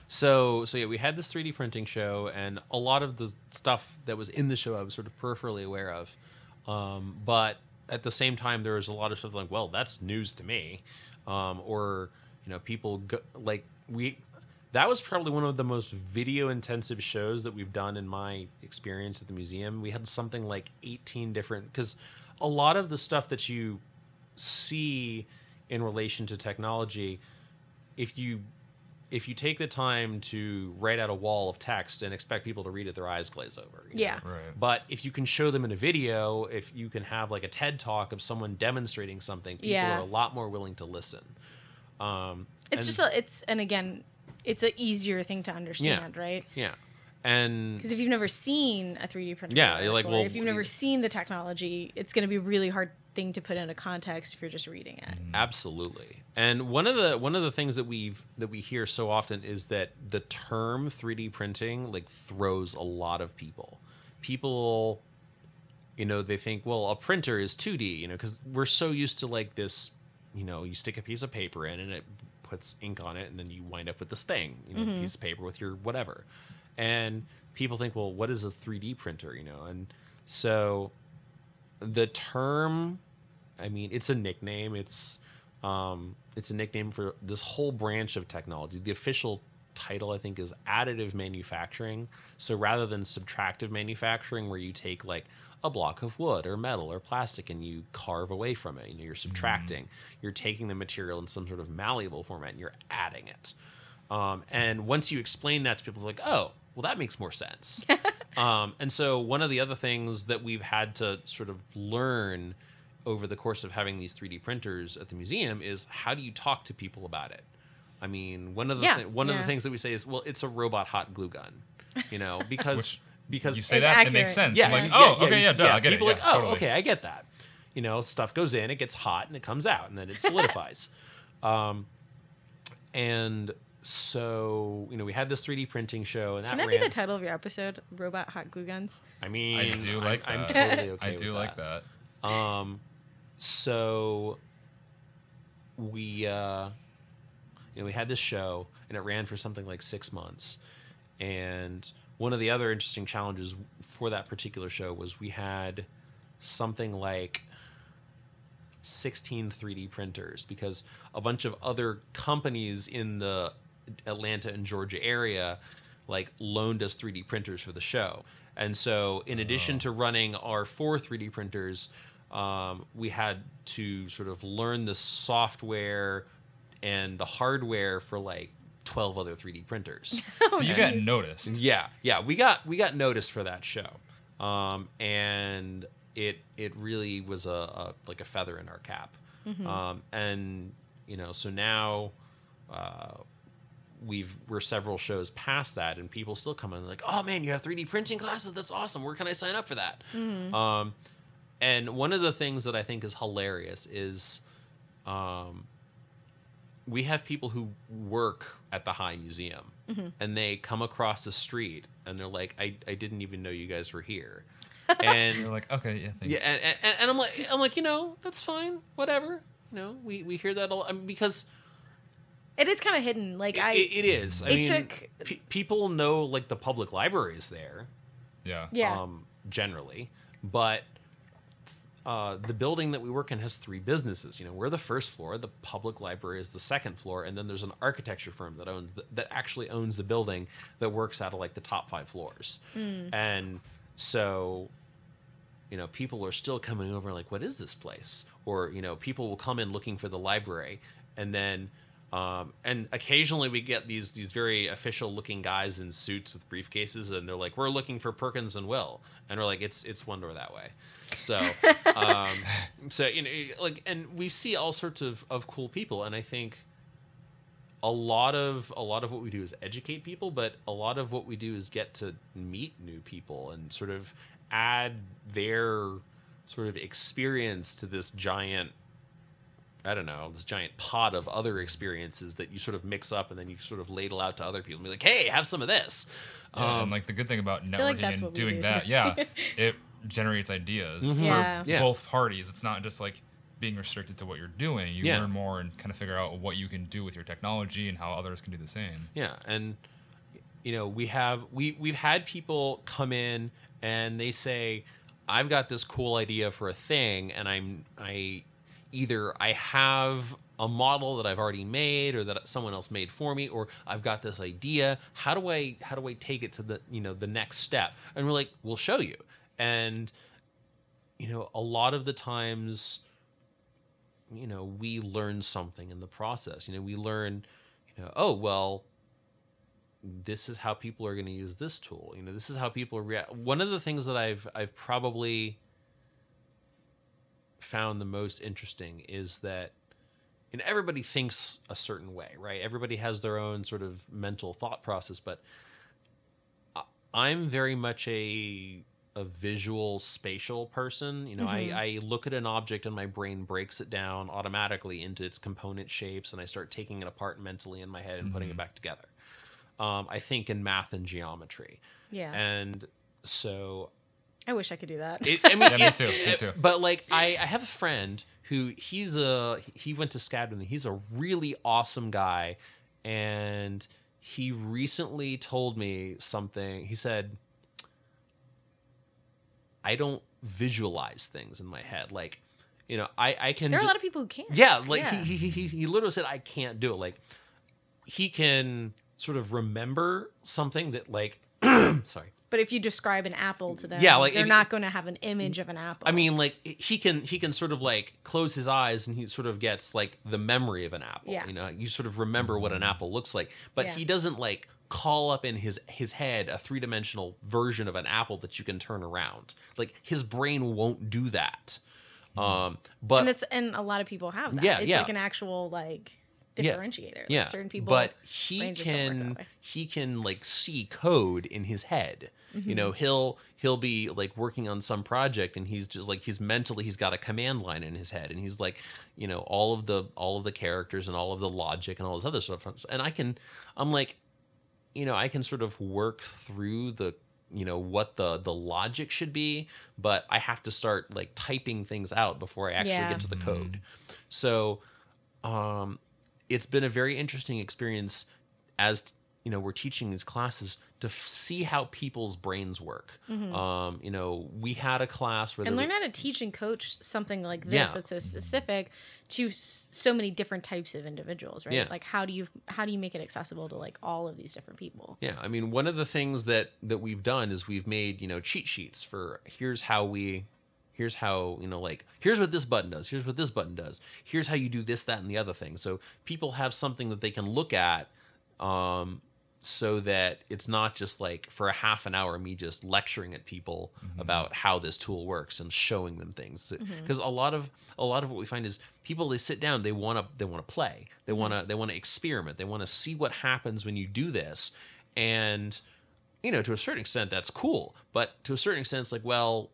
So, so yeah, we had this 3D printing show, and a lot of the stuff that was in the show I was sort of peripherally aware of, um, but at the same time, there was a lot of stuff like, well, that's news to me, um, or you know, people go, like we. that was probably one of the most video intensive shows that we've done in my experience at the museum. We had something like 18 different because a lot of the stuff that you see in relation to technology, if you if you take the time to write out a wall of text and expect people to read it, their eyes glaze over. Yeah. know? Right. But if you can show them in a video, if you can have like a TED talk of someone demonstrating something, people Yeah. are a lot more willing to listen. Um, It's and- just a, it's and again, it's an easier thing to understand, right? yeah, and Because if you've never seen a 3D printer, Yeah, you're like, well, if you've never seen the technology, it's going to be really hard thing to put into context if you're just reading it. Mm-hmm. Absolutely. And one of the one of the things that we've that we hear so often is that the term 3D printing like throws a lot of people. People you know, they think, well, a printer is 2D, you know, cuz we're so used to like this, you know, you stick a piece of paper in and it puts ink on it and then you wind up with this thing, you know, mm-hmm. piece of paper with your whatever. And people think, well, what is a 3D printer, you know? And so the term I mean, it's a nickname. It's um, it's a nickname for this whole branch of technology. The official title, I think, is additive manufacturing. So rather than subtractive manufacturing, where you take like a block of wood or metal or plastic and you carve away from it, you know, you're subtracting. You're taking the material in some sort of malleable format and you're adding it. Um, and once you explain that to people, they're like, oh, well, that makes more sense. um, and so one of the other things that we've had to sort of learn over the course of having these 3D printers at the museum is how do you talk to people about it? I mean, one of the Yeah, thi- one of the things that we say is, well, it's a robot hot glue gun, you know, because Which because You say It's that, it makes sense. yeah, I'm like, yeah, oh, yeah, okay, yeah, duh, I get People it. like, yeah, oh, totally. okay, I get that. You know, stuff goes in, it gets hot, and it comes out, and then it solidifies. um, and so, you know, we had this 3D printing show, and that Can that ran. be the title of your episode? Robot hot glue guns. I mean, I do like I'm, I'm that. totally okay. I do with like that. that. Um, so we, uh, you know, we had this show, and it ran for something like six months. And one of the other interesting challenges for that particular show was we had something like 16 3D printers because a bunch of other companies in the Atlanta and Georgia area like loaned us 3D printers for the show. And so in addition to running our four 3D printers, um, we had to sort of learn the software and the hardware for like 12 other 3D printers. So you got noticed. Yeah, yeah, we got we got noticed for that show, um, and it it really was a, a like a feather in our cap, um, and you know so now. Uh, We've we're several shows past that, and people still come in like, "Oh man, you have 3D printing classes? That's awesome! Where can I sign up for that?" Um, and one of the things that I think is hilarious is, um, we have people who work at the High Museum and they come across the street and they're like, I, I didn't even know you guys were here. And You're like, okay, yeah, thanks. yeah, and, and, and I'm like, I'm like, you know, that's fine, whatever. You know, we, we hear that a lot I mean, because It is kind of hidden. Like I, it, it is. I it mean, took- pe- people know like the public library is there, yeah. yeah, um, generally, but uh, the building that we work in has three businesses. You know, we're the first floor, the public library is the second floor, and then there's an architecture firm that owns that actually owns the building that works out of like the top five floors. And so, you know, people are still coming over like, what is this place? Or you know, people will come in looking for the library, and then. Um, and occasionally we get these these very official looking guys in suits with briefcases, and they're like, "We're looking for Perkins and Will," and we're like, "It's it's one door that way." So, um, so you know, like, and we see all sorts of, of cool people, and I think a lot of a lot of what we do is educate people, but a lot of what we do is get to meet new people and sort of add their sort of experience to this giant I don't know, this giant pot of other experiences that you sort of mix up and then you sort of ladle out to other people and be like, hey, have some of this. Yeah, Um, and like the good thing about networking like and doing do, that, too. yeah, it generates ideas Yeah. for Yeah. both parties. It's not just like being restricted to what you're doing. You Yeah. learn more and kind of figure out what you can do with your technology and how others can do the same. Yeah, and you know, we have we we've had people come in and they say, "I've got this cool idea for a thing, and I'm I either I have a model that I've already made or that someone else made for me or I've got this idea how do I how do I take it to the you know the next step? And we're like we'll show you. And you know a lot of the times you know we learn something in the process. You know we learn you know oh well this is how people are going to use this tool. You know this is how people react. One of the things that I've I've probably found the most interesting is that and everybody thinks a certain way, right? Everybody has their own sort of mental thought process, but I'm very much a a visual spatial person. You know, I, I look at an object and my brain breaks it down automatically into its component shapes and I start taking it apart mentally in my head and putting it back together. Um, I think in math and geometry. Yeah. And so I wish I could do that. it, I mean, Yeah, me too, me too. But like, I, I have a friend who he's a he went to Skadden. He's a really awesome guy, and he recently told me something. He said, "I don't visualize things in my head. Like, you know, I I can. there are a lot of people who can't. yeah, like He, he he he literally said I can't do it. Like he can sort of remember something that like sorry. But if you describe an apple to them, Yeah, like, they're if- not going to have an image of an apple. I mean, like he can he can sort of like close his eyes and he sort of gets like the memory of an apple. Yeah. You know, you sort of remember what an apple looks like, but Yeah. he doesn't like call up in his his head a three dimensional version of an apple that you can turn around. Like his brain won't do that. Um, but and it's and a lot of people have that. Yeah, it's yeah. like an actual like Yeah. differentiator. Like, yeah, certain people. but he brains just don't work that can he can like see code in his head. You know, Mm-hmm. he'll he'll be like working on some project and he's just like he's mentally he's got a command line in his head and he's like, you know, all of the all of the characters and all of the logic and all this other stuff. And I can I'm like, you know, I can sort of work through the you know what the the logic should be, but I have to start like typing things out before I actually Yeah. get to the code. So um, it's been a very interesting experience as you know we're teaching these classes to f- see how people's brains work. Um, you know, we had a class where Mm-hmm. and learn was- how to teach and coach something like this Yeah. that's so specific to s- so many different types of individuals, right? Yeah. Like how do you how do you make it accessible to like all of these different people? Yeah, I mean, one of the things that that we've done is we've made you know cheat sheets for here's how we, here's how you know like here's what this button does, here's what this button does, here's how you do this, that, and the other thing. So people have something that they can look at, um, so that it's not just like for a half an hour me just lecturing at people mm-hmm. about how this tool works and showing them things. Because mm-hmm. a lot of a lot of what we find is people they sit down they want to they want to play they mm-hmm. want to they want to experiment they want to see what happens when you do this. And you know to a certain extent that's cool but to a certain extent it's like well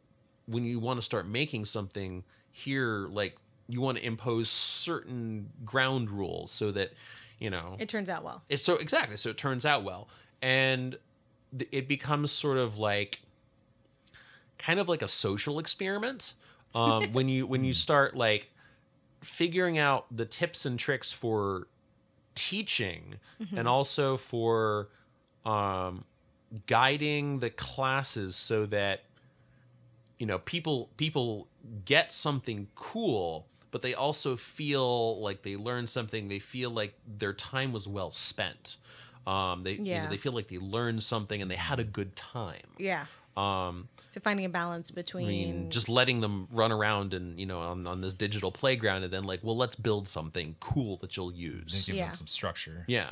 when you want to start making something here like you want to impose certain ground rules so that you know It turns out well. it's so exactly so it turns out well. And th- it becomes sort of like kind of like a social experiment um, when you when you start like figuring out the tips and tricks for teaching and also for um, guiding the classes so that you know people people get something cool but they also feel like they learned something they feel like their time was well spent um, they you know, they feel like they learned something and they had a good time Yeah. um, So finding a balance between I mean, just letting them run around and you know on, on this digital playground, and then like, well, let's build something cool that you'll They use. give Yeah. them some structure. Yeah.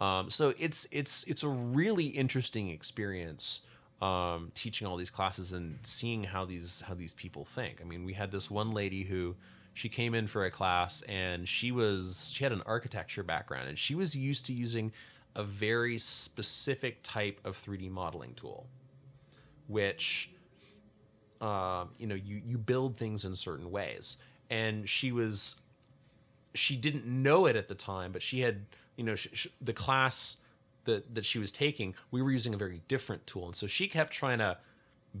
Um, so it's it's it's a really interesting experience um, teaching all these classes and seeing how these how these people think. I mean, we had this one lady who she came in for a class and she was she had an architecture background and she was used to using a very specific type of 3D modeling tool, which um, you know you you build things in certain ways and she was she didn't know it at the time but she had you know sh- sh- the class that that she was taking we were using a very different tool. And so she kept trying to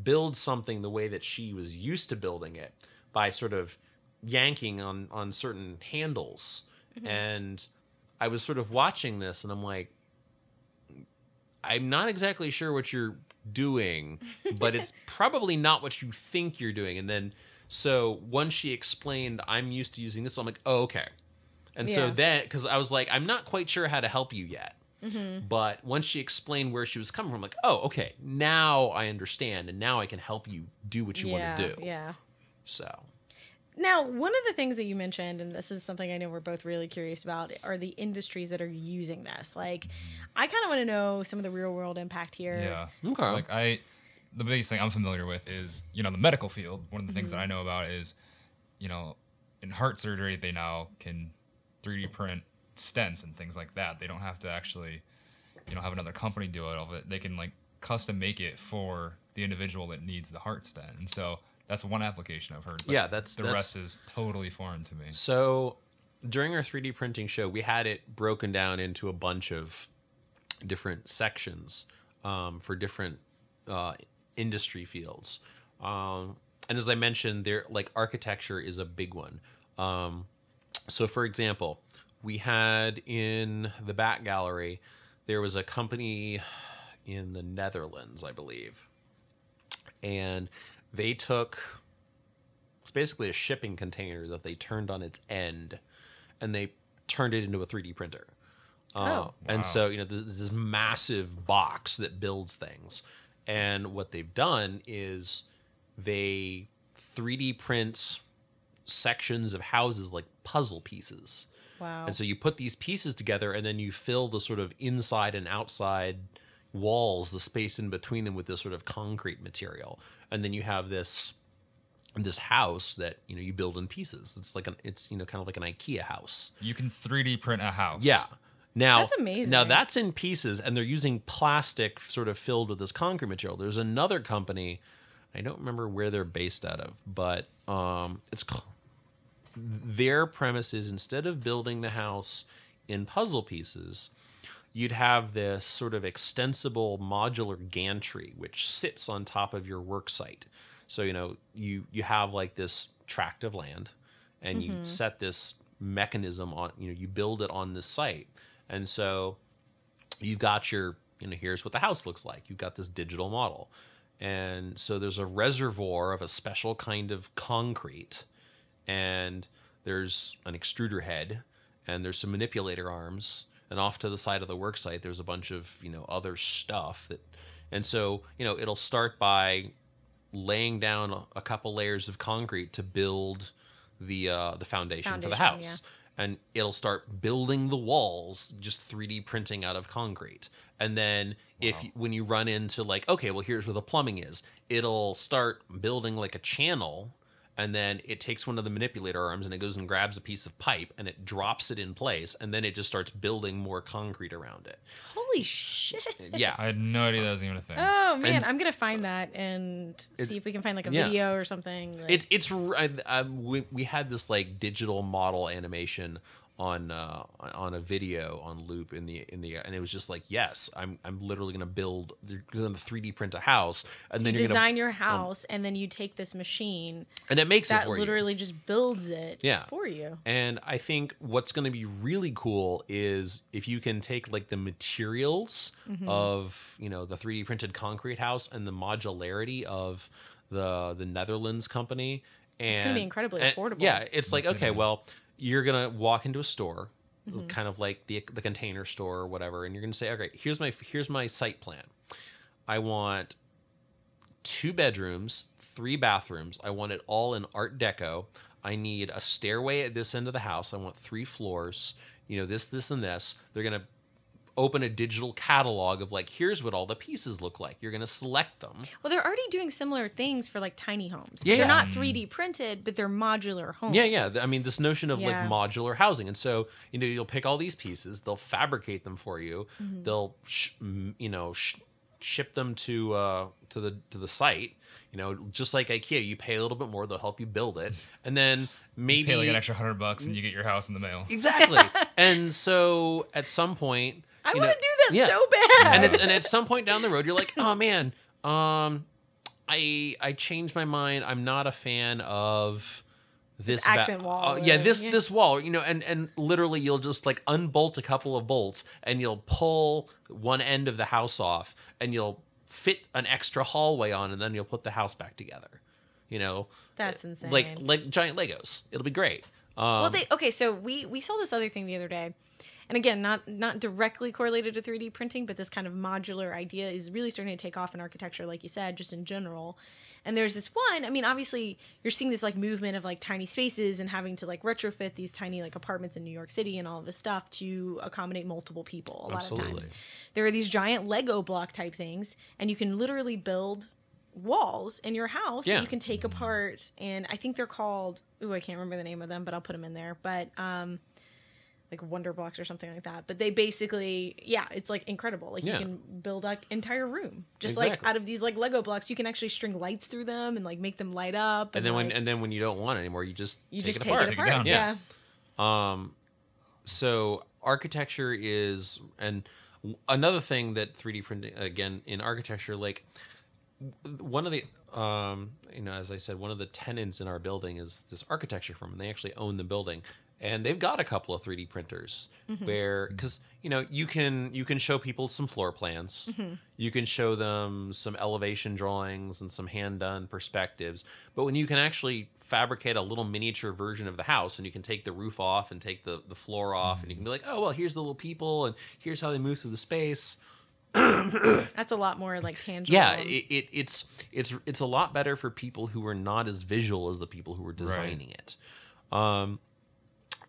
build something the way that she was used to building it by sort of yanking on on certain handles. Mm-hmm. And i was sort of watching this and i'm like i'm not exactly sure what you're doing but it's probably not what you think you're doing. And then so once she explained i'm used to using this i'm like oh okay. And so Yeah. then, because I was like, I'm not quite sure how to help you yet. Mm-hmm. But once she explained where she was coming from, I'm like, oh, okay, now I understand, and now I can help you do what you yeah, want to do. yeah. So, Now, one of the things that you mentioned, and this is something I know we're both really curious about, are the industries that are using this. Like, I kind of want to know some of the real world impact here. Yeah. Okay. Like I, the biggest thing I'm familiar with is you know the medical field. One of the things Mm-hmm. that I know about is, you know, in heart surgery they now can 3D print stents and things like that. They don't have to actually, you know, have another company do it. All of it. They can like custom make it for the individual that needs the heart stent. And so that's one application I've heard. but Yeah, that's- the that's- rest is totally foreign to me. So during our 3D printing show, we had it broken down into a bunch of different sections um, for different uh, industry fields. Um, and as I mentioned, there like architecture is a big one. Um, so, for example, we had in the back gallery there was a company in the Netherlands, I believe, and they took it's basically a shipping container that they turned on its end and they turned it into a 3D printer. Uh, Oh. And so, you know, there's this massive box that builds things. And what they've done is they 3D print sections of houses like puzzle pieces. Wow. And so you put these pieces together and then you fill the sort of inside and outside walls, the space in between them with this sort of concrete material. And then you have this this house that, you know, you build in pieces. It's like an it's, you know, kind of like an IKEA house. You can 3D print a house. Yeah. Now That's amazing. Now that's in pieces and they're using plastic sort of filled with this concrete material. There's another company, I don't remember where they're based out of, but um it's ca- their premise is instead of building the house in puzzle pieces, you'd have this sort of extensible modular gantry which sits on top of your work site. So you know you you have like this tract of land, and you mm-hmm. set this mechanism on. You know you build it on this site, and so you've got your you know here's what the house looks like. You've got this digital model, and so there's a reservoir of a special kind of concrete and there's an extruder head and there's some manipulator arms and off to the side of the work site there's a bunch of you know other stuff that and so you know it'll start by laying down a- a couple layers of concrete to build the uh, the foundation, for the Foundation, house. And it'll start building the walls just 3d printing out of concrete. And then if you- when you run into like okay well here's where the plumbing is. It'll start building like a channel and then it takes one of the manipulator arms and it goes and grabs a piece of pipe and it drops it in place and then it just starts building more concrete around it Holy shit. yeah I had no idea that was even a thing. Oh man, And- I'm gonna find that and It- see if we can find like a yeah. video or something. Like, It, it's r- I, I- we, we had this like digital model animation on uh, on a video on loop in the in the and it was just like yes I'm I'm literally gonna build they're gonna 3D print a house and you then you're design gonna your house and then you take this machine and it makes it that for you literally just builds it Yeah. for you. And I think what's going to be really cool is if you can take like the materials Mm-hmm. of you know the 3D printed concrete house and the modularity of the the Netherlands company. And, it's gonna be incredibly and- affordable. Yeah, it's like okay, well, you're gonna walk into a store, Mm-hmm. kind of like the the container store or whatever, and you're gonna say, okay, here's my here's my site plan. I want two bedrooms, three bathrooms. I want it all in Art Deco. I need a stairway at this end of the house. I want three floors. You know, this, this, and this. They're going to open a digital catalog of like, here's what all the pieces look like. You're going to select them. Well, they're already doing similar things for like tiny homes. Yeah, they're not 3D printed, but they're modular homes. Yeah, yeah. I mean, this notion of Yeah. like modular housing, and so you know, you'll pick all these pieces. They'll fabricate them for you. Mm-hmm. They'll, sh- you know, sh- ship them to uh, to the to the site. You know, just like IKEA, you pay a little bit more. They'll help you build it, and then maybe Pay like an extra hundred bucks and you get your house in the mail. exactly. and so at some point, I want to do that yeah. so bad. and, it, and at some point down the road, you're like, oh man, um, I I changed my mind. I'm not a fan of this accent wall uh, yeah, this yeah. this wall. You know, and and literally, you'll just like unbolt a couple of bolts, and you'll pull one end of the house off, and you'll fit an extra hallway on, and then you'll put the house back together. You know, That's insane. like like giant Legos. It'll be great. well, they okay. So we we saw this other thing the other day, and again, not not directly correlated to 3D printing, but this kind of modular idea is really starting to take off in architecture, like you said, just in general. And there's this one. I mean, obviously, you're seeing this like movement of like tiny spaces and having to like retrofit these tiny like apartments in New York City and all of this stuff to accommodate multiple people. A lot of Absolutely. times, there are these giant Lego block type things, and you can literally build walls in your house Yeah. that you can take apart and i think they're called ooh i can't remember the name of them but i'll put them in there but um like wonder blocks or something like that but they basically yeah it's like incredible like Yeah. you can build an entire room just like out of these like lego blocks you can actually string lights through them and like make them light up And then when and then when you don't want it anymore, you just you take just it take apart. it Take it apart down. yeah. Yeah. so architecture is and another thing that 3d printing again in architecture like one of the um you know as i said one of the tenants in our building is this architecture firm and they actually own the building and they've got a couple of 3d printers where because you know you can you can show people some floor plans. You can show them some elevation drawings and some hand done perspectives. But when you can actually fabricate a little miniature version of the house and you can take the roof off and take the, the floor off and you can be like oh well here's the little people and here's how they move through the space. That's a lot more like tangible. Yeah it, it, it's it's it's a lot better for people who are not as visual as the people who are designing it. Um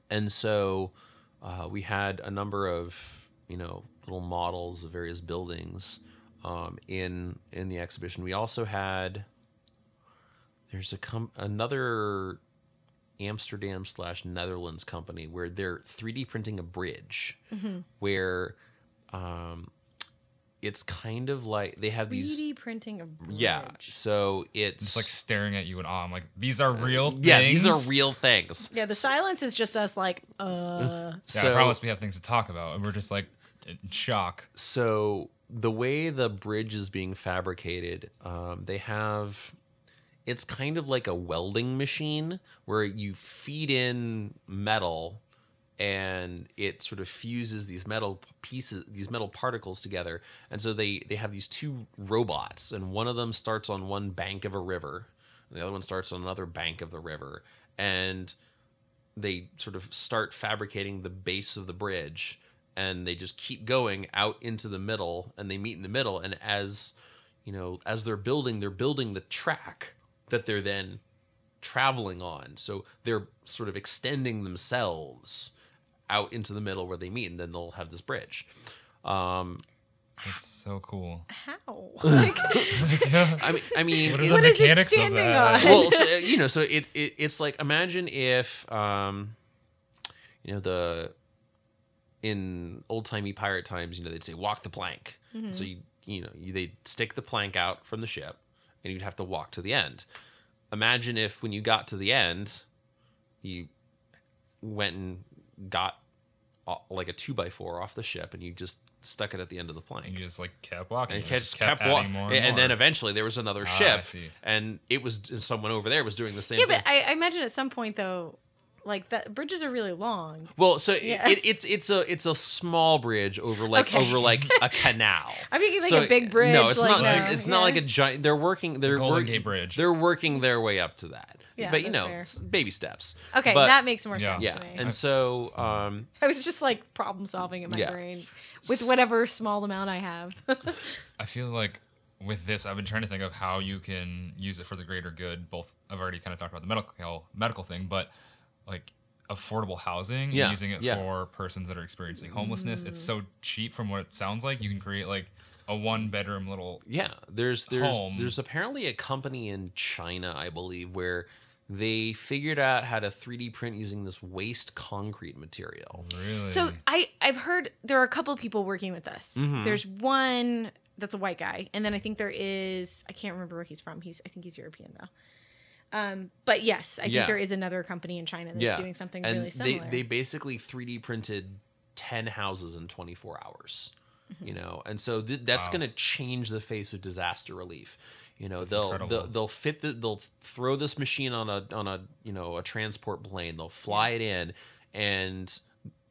and so uh, we had a number of you know little models of various buildings um, in in the exhibition. We also had there's a com- another Amsterdam slash Netherlands company where they're 3D printing a bridge, where um, it's kind of like they have these 3d printing a bridge. yeah. So it's, It's like staring at you in awe. I'm like, these are real things. yeah, these are real things. yeah the silence is just us like uh Yeah, so I promise we have things to talk about, and we're just like in shock. so the way the bridge is being fabricated, um, they have it's kind of like a welding machine where you feed in metal and it sort of fuses these metal pieces these metal particles together. And so they they have these two robots and one of them starts on one bank of a river and the other one starts on another bank of the river. And they sort of start fabricating the base of the bridge and they just keep going out into the middle and they meet in the middle. And as you know as they're building they're building the track that they're then traveling on. So they're sort of extending themselves out into the middle where they meet and then they'll have this bridge Um, It's so cool. how like i mean i mean What are it- the What is it mechanics of standing that? on? well, so, uh, you know, so it, it it's like imagine if um, you know the in old timey pirate times, you know, they'd say walk the plank. So you you know you, they'd stick the plank out from the ship, and you'd have to walk to the end. Imagine if when you got to the end, you went and got uh, like a two by four off the ship, and you just stuck it at the end of the plank And you just like kept walking. and you kept, just kept, adding walking. more And, and, then eventually there was another Ah, I ship, see. and it was someone over there was doing the same yeah thing. but I, I imagine at some point though like that bridges are really long Well, so Yeah. it, it's it's a it's a small bridge over like Okay. over like a canal. I'm thinking like So, a big bridge. No, it's like, not. no, like, it's not like a giant. They're working. They're Golden work- Gate Bridge. They're working their way up to that. Yeah, but you know, it's baby steps. Okay, But- that makes more Yeah. sense Yeah, to me. and so um, I was just like problem solving in my Yeah. brain with whatever small amount I have. I feel like with this, I've been trying to think of how you can use it for the greater good. Both I've already kind of talked about the medical medical thing, but like affordable housing Yeah, and using it yeah. for persons that are experiencing homelessness. It's so cheap from what it sounds like. You can create like a one bedroom little yeah, there's there's Home. there's apparently a company in China, I believe, where they figured out how to 3D print using this waste concrete material. really. so I I've heard there are a couple people working with this. Mm-hmm. There's one that's a white guy, and then I think there is I can't remember where he's from. He's I think he's European though. Um, but yes, I Yeah. think there is another company in China that's doing something and really similar. They, they basically 3D printed 10 houses in 24 hours. Mm-hmm. You know, and so th- that's Wow. going to change the face of disaster relief. You know, they'll, they'll they'll fit the, they'll throw this machine on a on a you know a transport plane. They'll fly it in, and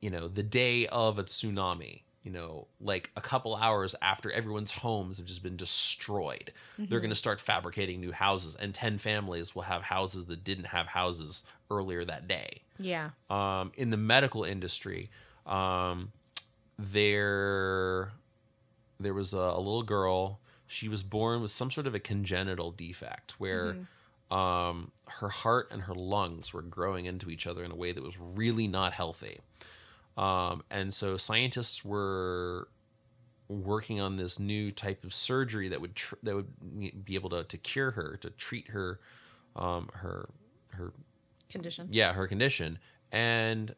you know the day of a tsunami, you know, like a couple hours after everyone's homes have just been destroyed. They're going to start fabricating new houses, and 10 families will have houses that didn't have houses earlier that day. Yeah. Um, in the medical industry, um, there there was a, a little girl. She was born with some sort of a congenital defect where um, her heart and her lungs were growing into each other in a way that was really not healthy. Um, and so scientists were working on this new type of surgery that would tr- that would be able to, to cure her, to treat her um, her her Condition. yeah her condition. And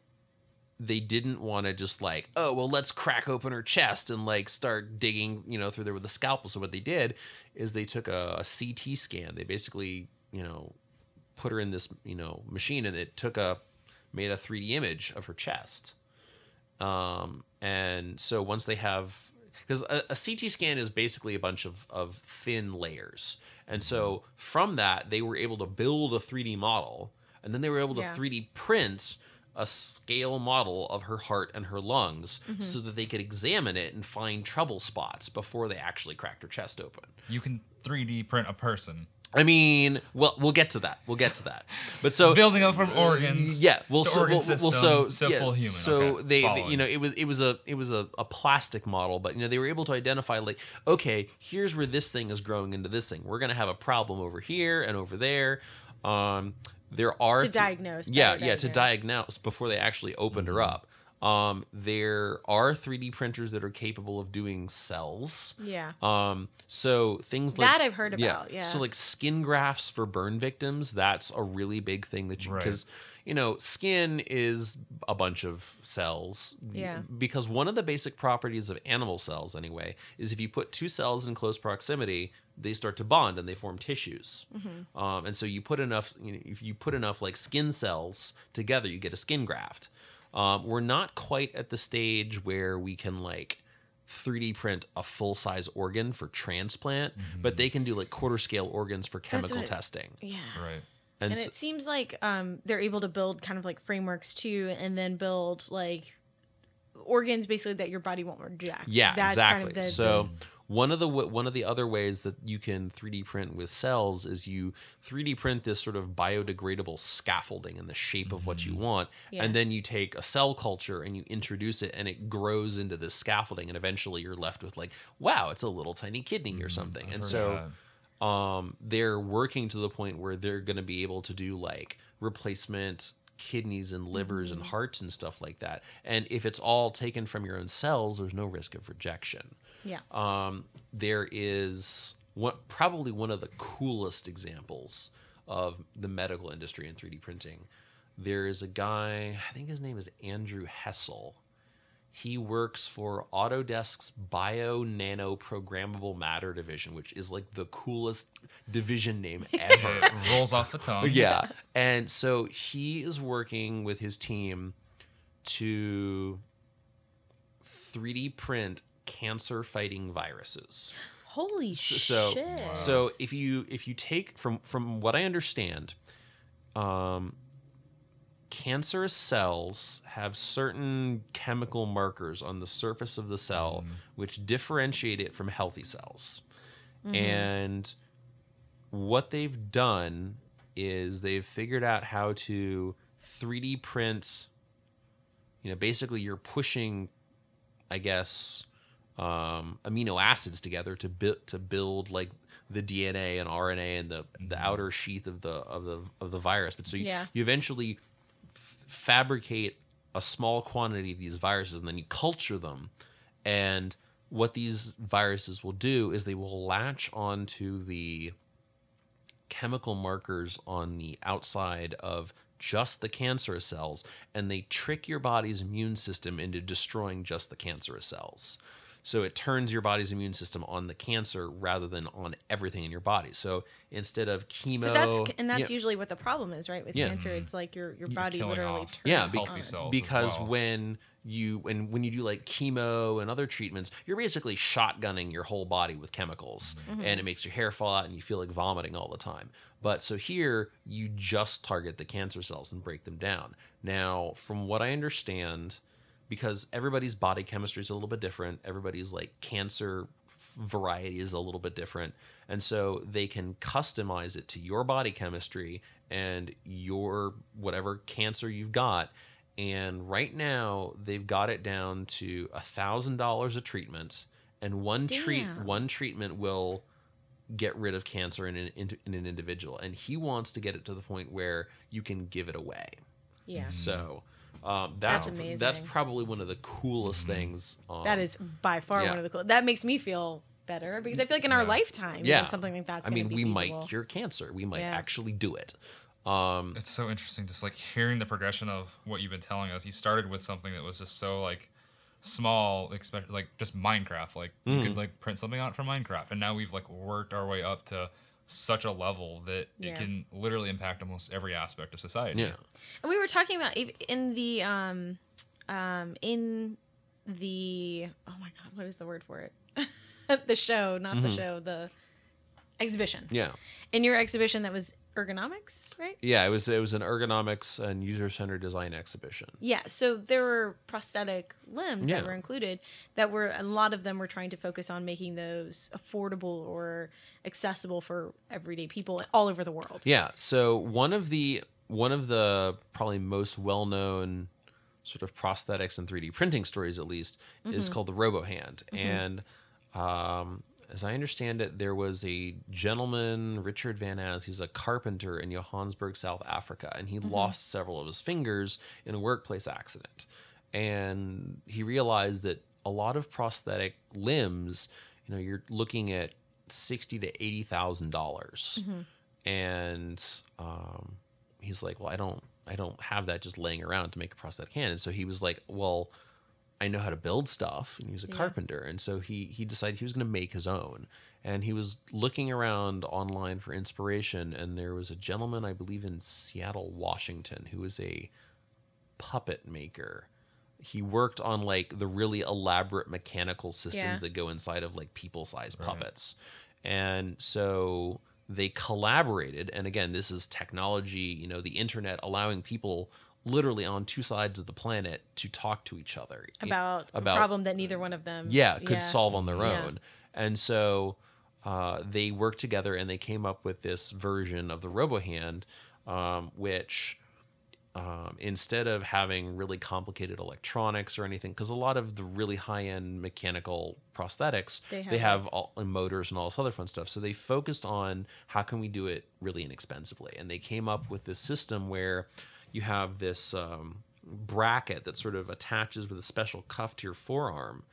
they didn't want to just like oh well let's crack open her chest and like start digging you know through there with a scalpel. So what they did is they took a, a ct scan. They basically you know put her in this you know machine and it took a made a 3d image of her chest um, and so once they have because a, a ct scan is basically a bunch of, of thin layers and so from that they were able to build a 3d model and then they were able to Yeah. 3d print a scale model of her heart and her lungs so that they could examine it and find trouble spots before they actually cracked her chest open You can 3D print a person. I mean well we'll get to that we'll get to that but so Building up from organs. yeah well to so organ well, well, system so yeah, full human. so Okay, they, they you know it was it was a it was a, a plastic model but you know they were able to identify like okay here's where this thing is growing into this thing we're gonna have a problem over here and over there um there are To th- diagnose, yeah better yeah to diagnose. diagnose before they actually opened Mm-hmm. her up um there are 3d printers that are capable of doing cells Yeah. um, so things like That I've heard about, yeah. So like skin grafts for burn victims, that's a really big thing that you Right. because you know skin is a bunch of cells. Yeah. Because one of the basic properties of animal cells, anyway, is if you put two cells in close proximity, they start to bond and they form tissues. Mm-hmm. Um, and so you put enough, you know, if you put enough like skin cells together, you get a skin graft. Um, we're not quite at the stage where we can like 3D print a full size organ for transplant, but they can do like quarter scale organs for chemical what- testing. Yeah. Right. And, And so- it seems like um, they're able to build kind of like frameworks too, and then build like organs basically that your body won't reject. yeah, That's exactly. Kind of the, so one of the one of the other ways that you can 3D print with cells is you 3D print this sort of biodegradable scaffolding in the shape of what you want, Yeah. and then you take a cell culture and you introduce it, and it grows into this scaffolding, and eventually you're left with like, wow, it's a little tiny kidney or something. and so. um, they're working to the point where they're going to be able to do like replacement kidneys and livers and hearts and stuff like that. And if it's all taken from your own cells, there's no risk of rejection. Yeah. Um, there is what probably one of the coolest examples of the medical industry in 3D printing. There is a guy, I think his name is Andrew Hessel. He works for Autodesk's Bio Nano Programmable Matter division, which is like the coolest division name ever. Rolls off the tongue. yeah. And so he is working with his team to 3D print cancer fighting viruses. Holy So shit. so if you if you take from from what I understand, um cancerous cells have certain chemical markers on the surface of the cell which differentiate it from healthy cells. And what they've done is they've figured out how to 3D print you know basically you're pushing I guess um, amino acids together to build to build like the DNA and RNA and the the outer sheath of the of the of the virus. But so you, Yeah. you eventually f- fabricate a small quantity of these viruses and then you culture them. And what these viruses will do is they will latch onto the chemical markers on the outside of just the cancerous cells and they trick your body's immune system into destroying just the cancerous cells. So it turns your body's immune system on the cancer rather than on everything in your body. So instead of chemo, So that's and that's yeah, usually what the problem is, right? With Yeah. cancer, it's like your your body literally off turns yeah, healthy cells. because well. when you and when you do like chemo and other treatments, you're basically shotgunning your whole body with chemicals, mm-hmm. and it makes your hair fall out and you feel like vomiting all the time. But so here you just target the cancer cells and break them down. Now, from what I understand, because everybody's body chemistry is a little bit different. Everybody's like cancer variety is a little bit different. And so they can customize it to your body chemistry and your whatever cancer you've got. And right now they've got it down to a thousand dollars a treatment, and one treat one treatment will get rid of cancer in an, in, in an individual. And he wants to get it to the point where you can give it away. Yeah. So um, that, That's amazing. That's probably one of the coolest things. Um, That is by far yeah. one of the cool. That makes me feel better because I feel like in our Yeah. lifetime, yeah, something like that's. I mean, gonna we be might cure cancer. We might Yeah. actually do it. Um, It's so interesting, just like hearing the progression of what you've been telling us. You started with something that was just so like small, expect like just Minecraft. Like you Mm. could like print something out from Minecraft, and now we've like worked our way up to such a level that Yeah. it can literally impact almost every aspect of society. yeah. And we were talking about in the um um in the oh my god, what is the word for it? the show, not the show, the exhibition. Mm-hmm. Yeah. In your exhibition that was ergonomics, right? Yeah, it was it was an ergonomics and user centered design exhibition. Yeah, so there were prosthetic limbs Yeah. that were included that were a lot of them were trying to focus on making those affordable or accessible for everyday people all over the world. Yeah. So one of the one of the probably most well known sort of prosthetics and 3D printing stories, at least, is called the RoboHand. And um, as I understand it, there was a gentleman, Richard Van As, he's a carpenter in Johannesburg, South Africa, and he lost several of his fingers in a workplace accident. And he realized that a lot of prosthetic limbs, you know, you're looking at sixty to eighty thousand dollars, and um, he's like, well, I don't, I don't have that just laying around to make a prosthetic hand. And so he was like, well, I know how to build stuff, and he was a Yeah. carpenter, and so he he decided he was going to make his own. And he was looking around online for inspiration, and there was a gentleman, I believe, in Seattle, Washington, who was a puppet maker. He worked on like the really elaborate mechanical systems Yeah. that go inside of like people-sized Right. puppets. And so they collaborated and again, this is technology, you know, the internet allowing people literally on two sides of the planet to talk to each other. About, a about problem that neither one of them yeah could solve on their Yeah. own. And so uh, they worked together and they came up with this version of the robohand um, which um, instead of having really complicated electronics or anything because a lot of the really high-end mechanical prosthetics They they have, have, all, and motors and all this other fun stuff. So they focused on how can we do it really inexpensively. And they came up with this system where you have this um, bracket that sort of attaches with a special cuff to your forearm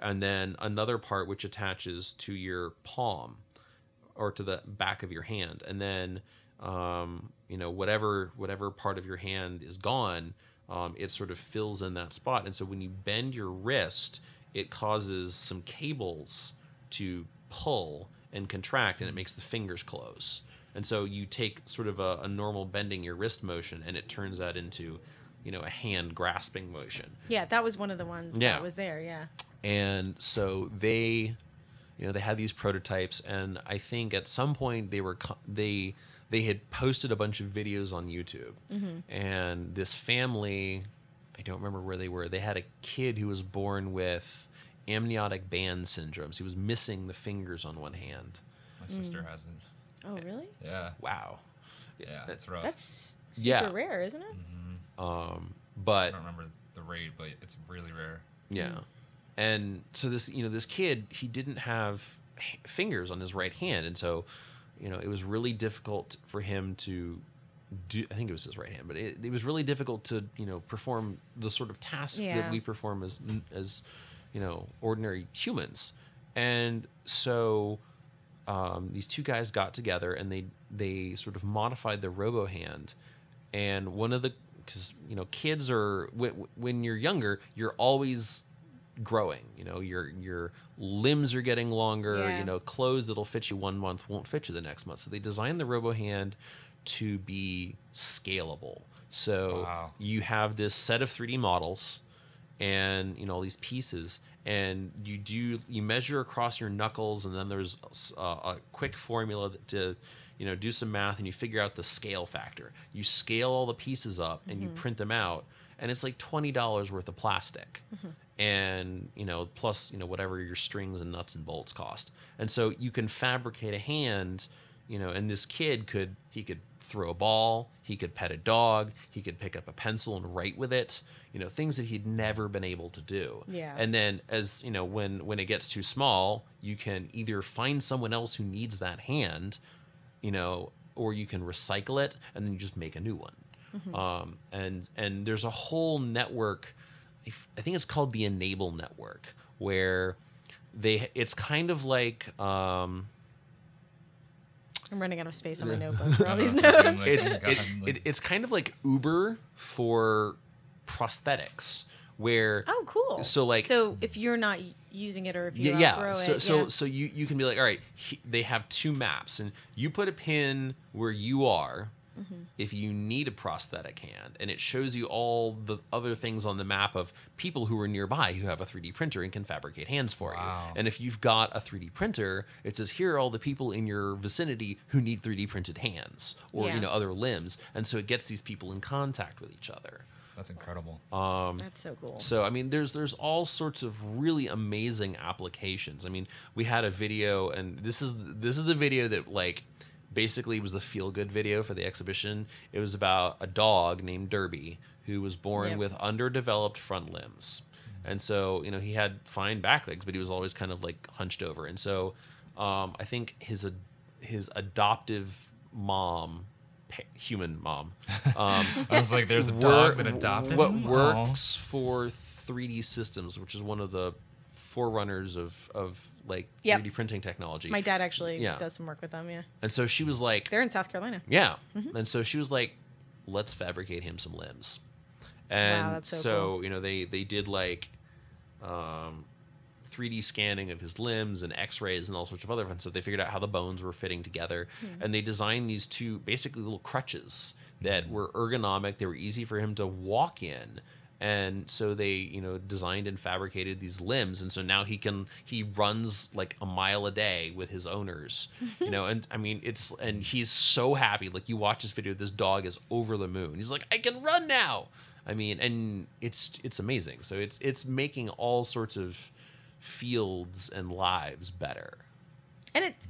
and then another part which attaches to your palm or to the back of your hand. And then um, you know whatever whatever part of your hand is gone um, it sort of fills in that spot. And so when you bend your wrist it causes some cables to pull and contract and it makes the fingers close and so you take sort of a, a normal bending your wrist motion and it turns that into you know a hand grasping motion Yeah, that was one of the ones Yeah. that was there. Yeah. and so they you know they had these prototypes and i think at some point they were they they had posted a bunch of videos on youtube mm-hmm. and this family i don't remember where they were they had a kid who was born with amniotic band syndromes he was missing the fingers on one hand My sister mm. has it. Oh, really? Yeah, wow yeah, that's rough. That's super Yeah. rare, isn't it? Mm-hmm. Um, I but I don't remember the rate, but it's really rare. Yeah. And so this, you know, this kid, he didn't have fingers on his right hand, and so, you know, it was really difficult for him to do. I think it was his right hand, but it, it was really difficult to, you know, perform the sort of tasks Yeah. that we perform as, as, you know, ordinary humans. And so, um, these two guys got together and they they sort of modified the robo hand and one of the because you know kids are when, when you're younger you're always growing you know your your limbs are getting longer Yeah. you know clothes that'll fit you one month won't fit you the next month so they designed the robo hand to be scalable so Wow. you have this set of 3d models and you know all these pieces and you do you measure across your knuckles and then there's a, a quick formula that to you know do some math and you figure out the scale factor. You scale all the pieces up and you print them out and it's like twenty dollars worth of plastic, Mm-hmm. and you know plus you know whatever your strings and nuts and bolts cost, and so you can fabricate a hand, you know, and this kid could he could throw a ball, he could pet a dog, he could pick up a pencil and write with it, you know, things that he'd never been able to do. Yeah. And then as you know when when it gets too small you can either find someone else who needs that hand you know or you can recycle it and then you just make a new one um, and and there's a whole network i think it's called the e-NABLE network where they it's kind of like um, I'm running out of space on my notebook for all these I don't know, notes. like, it's it, it, it's kind of like uber for prosthetics where Oh, cool. So, like- so if you're not using it or if you yeah, yeah. So it, so yeah. so you you can be like, all right, he, they have two maps, and you put a pin where you are. Mm-hmm. If you need a prosthetic hand, and it shows you all the other things on the map of people who are nearby who have a 3D printer and can fabricate hands for Wow. you. And if you've got a 3D printer, it says here are all the people in your vicinity who need 3D printed hands or Yeah. you know other limbs, and so it gets these people in contact with each other. That's incredible. That's so cool. So I mean, there's there's all sorts of really amazing applications. I mean, we had a video, and this is this is the video that like basically was the feel good video for the exhibition. It was about a dog named Derby who was born Yep. with underdeveloped front limbs, and so you know he had fine back legs, but he was always kind of like hunched over, and so um, I think his ad- his adoptive mom. pa- Human mom, um, I was like, there's a wor- dog that adopted what him? Aw. works for 3D systems, which is one of the forerunners of of like Yep. 3D printing technology. my dad actually Yeah. does some work with them. Yeah, and so she was like, they're in South Carolina. yeah. Mm-hmm. And so she was like, let's fabricate him some limbs. And that's so so, cool. you know, they they did like um 3D scanning of his limbs and X-rays and all sorts of other fun stuff. They figured out how the bones were fitting together, Hmm. and they designed these two basically little crutches that were ergonomic. They were easy for him to walk in, and so they you know designed and fabricated these limbs, and so now he can he runs like a mile a day with his owners, you know. And I mean it's and he's so happy. Like you watch this video, this dog is over the moon. He's like, I can run now. I mean, and it's it's amazing. So it's it's making all sorts of fields and lives better. and it's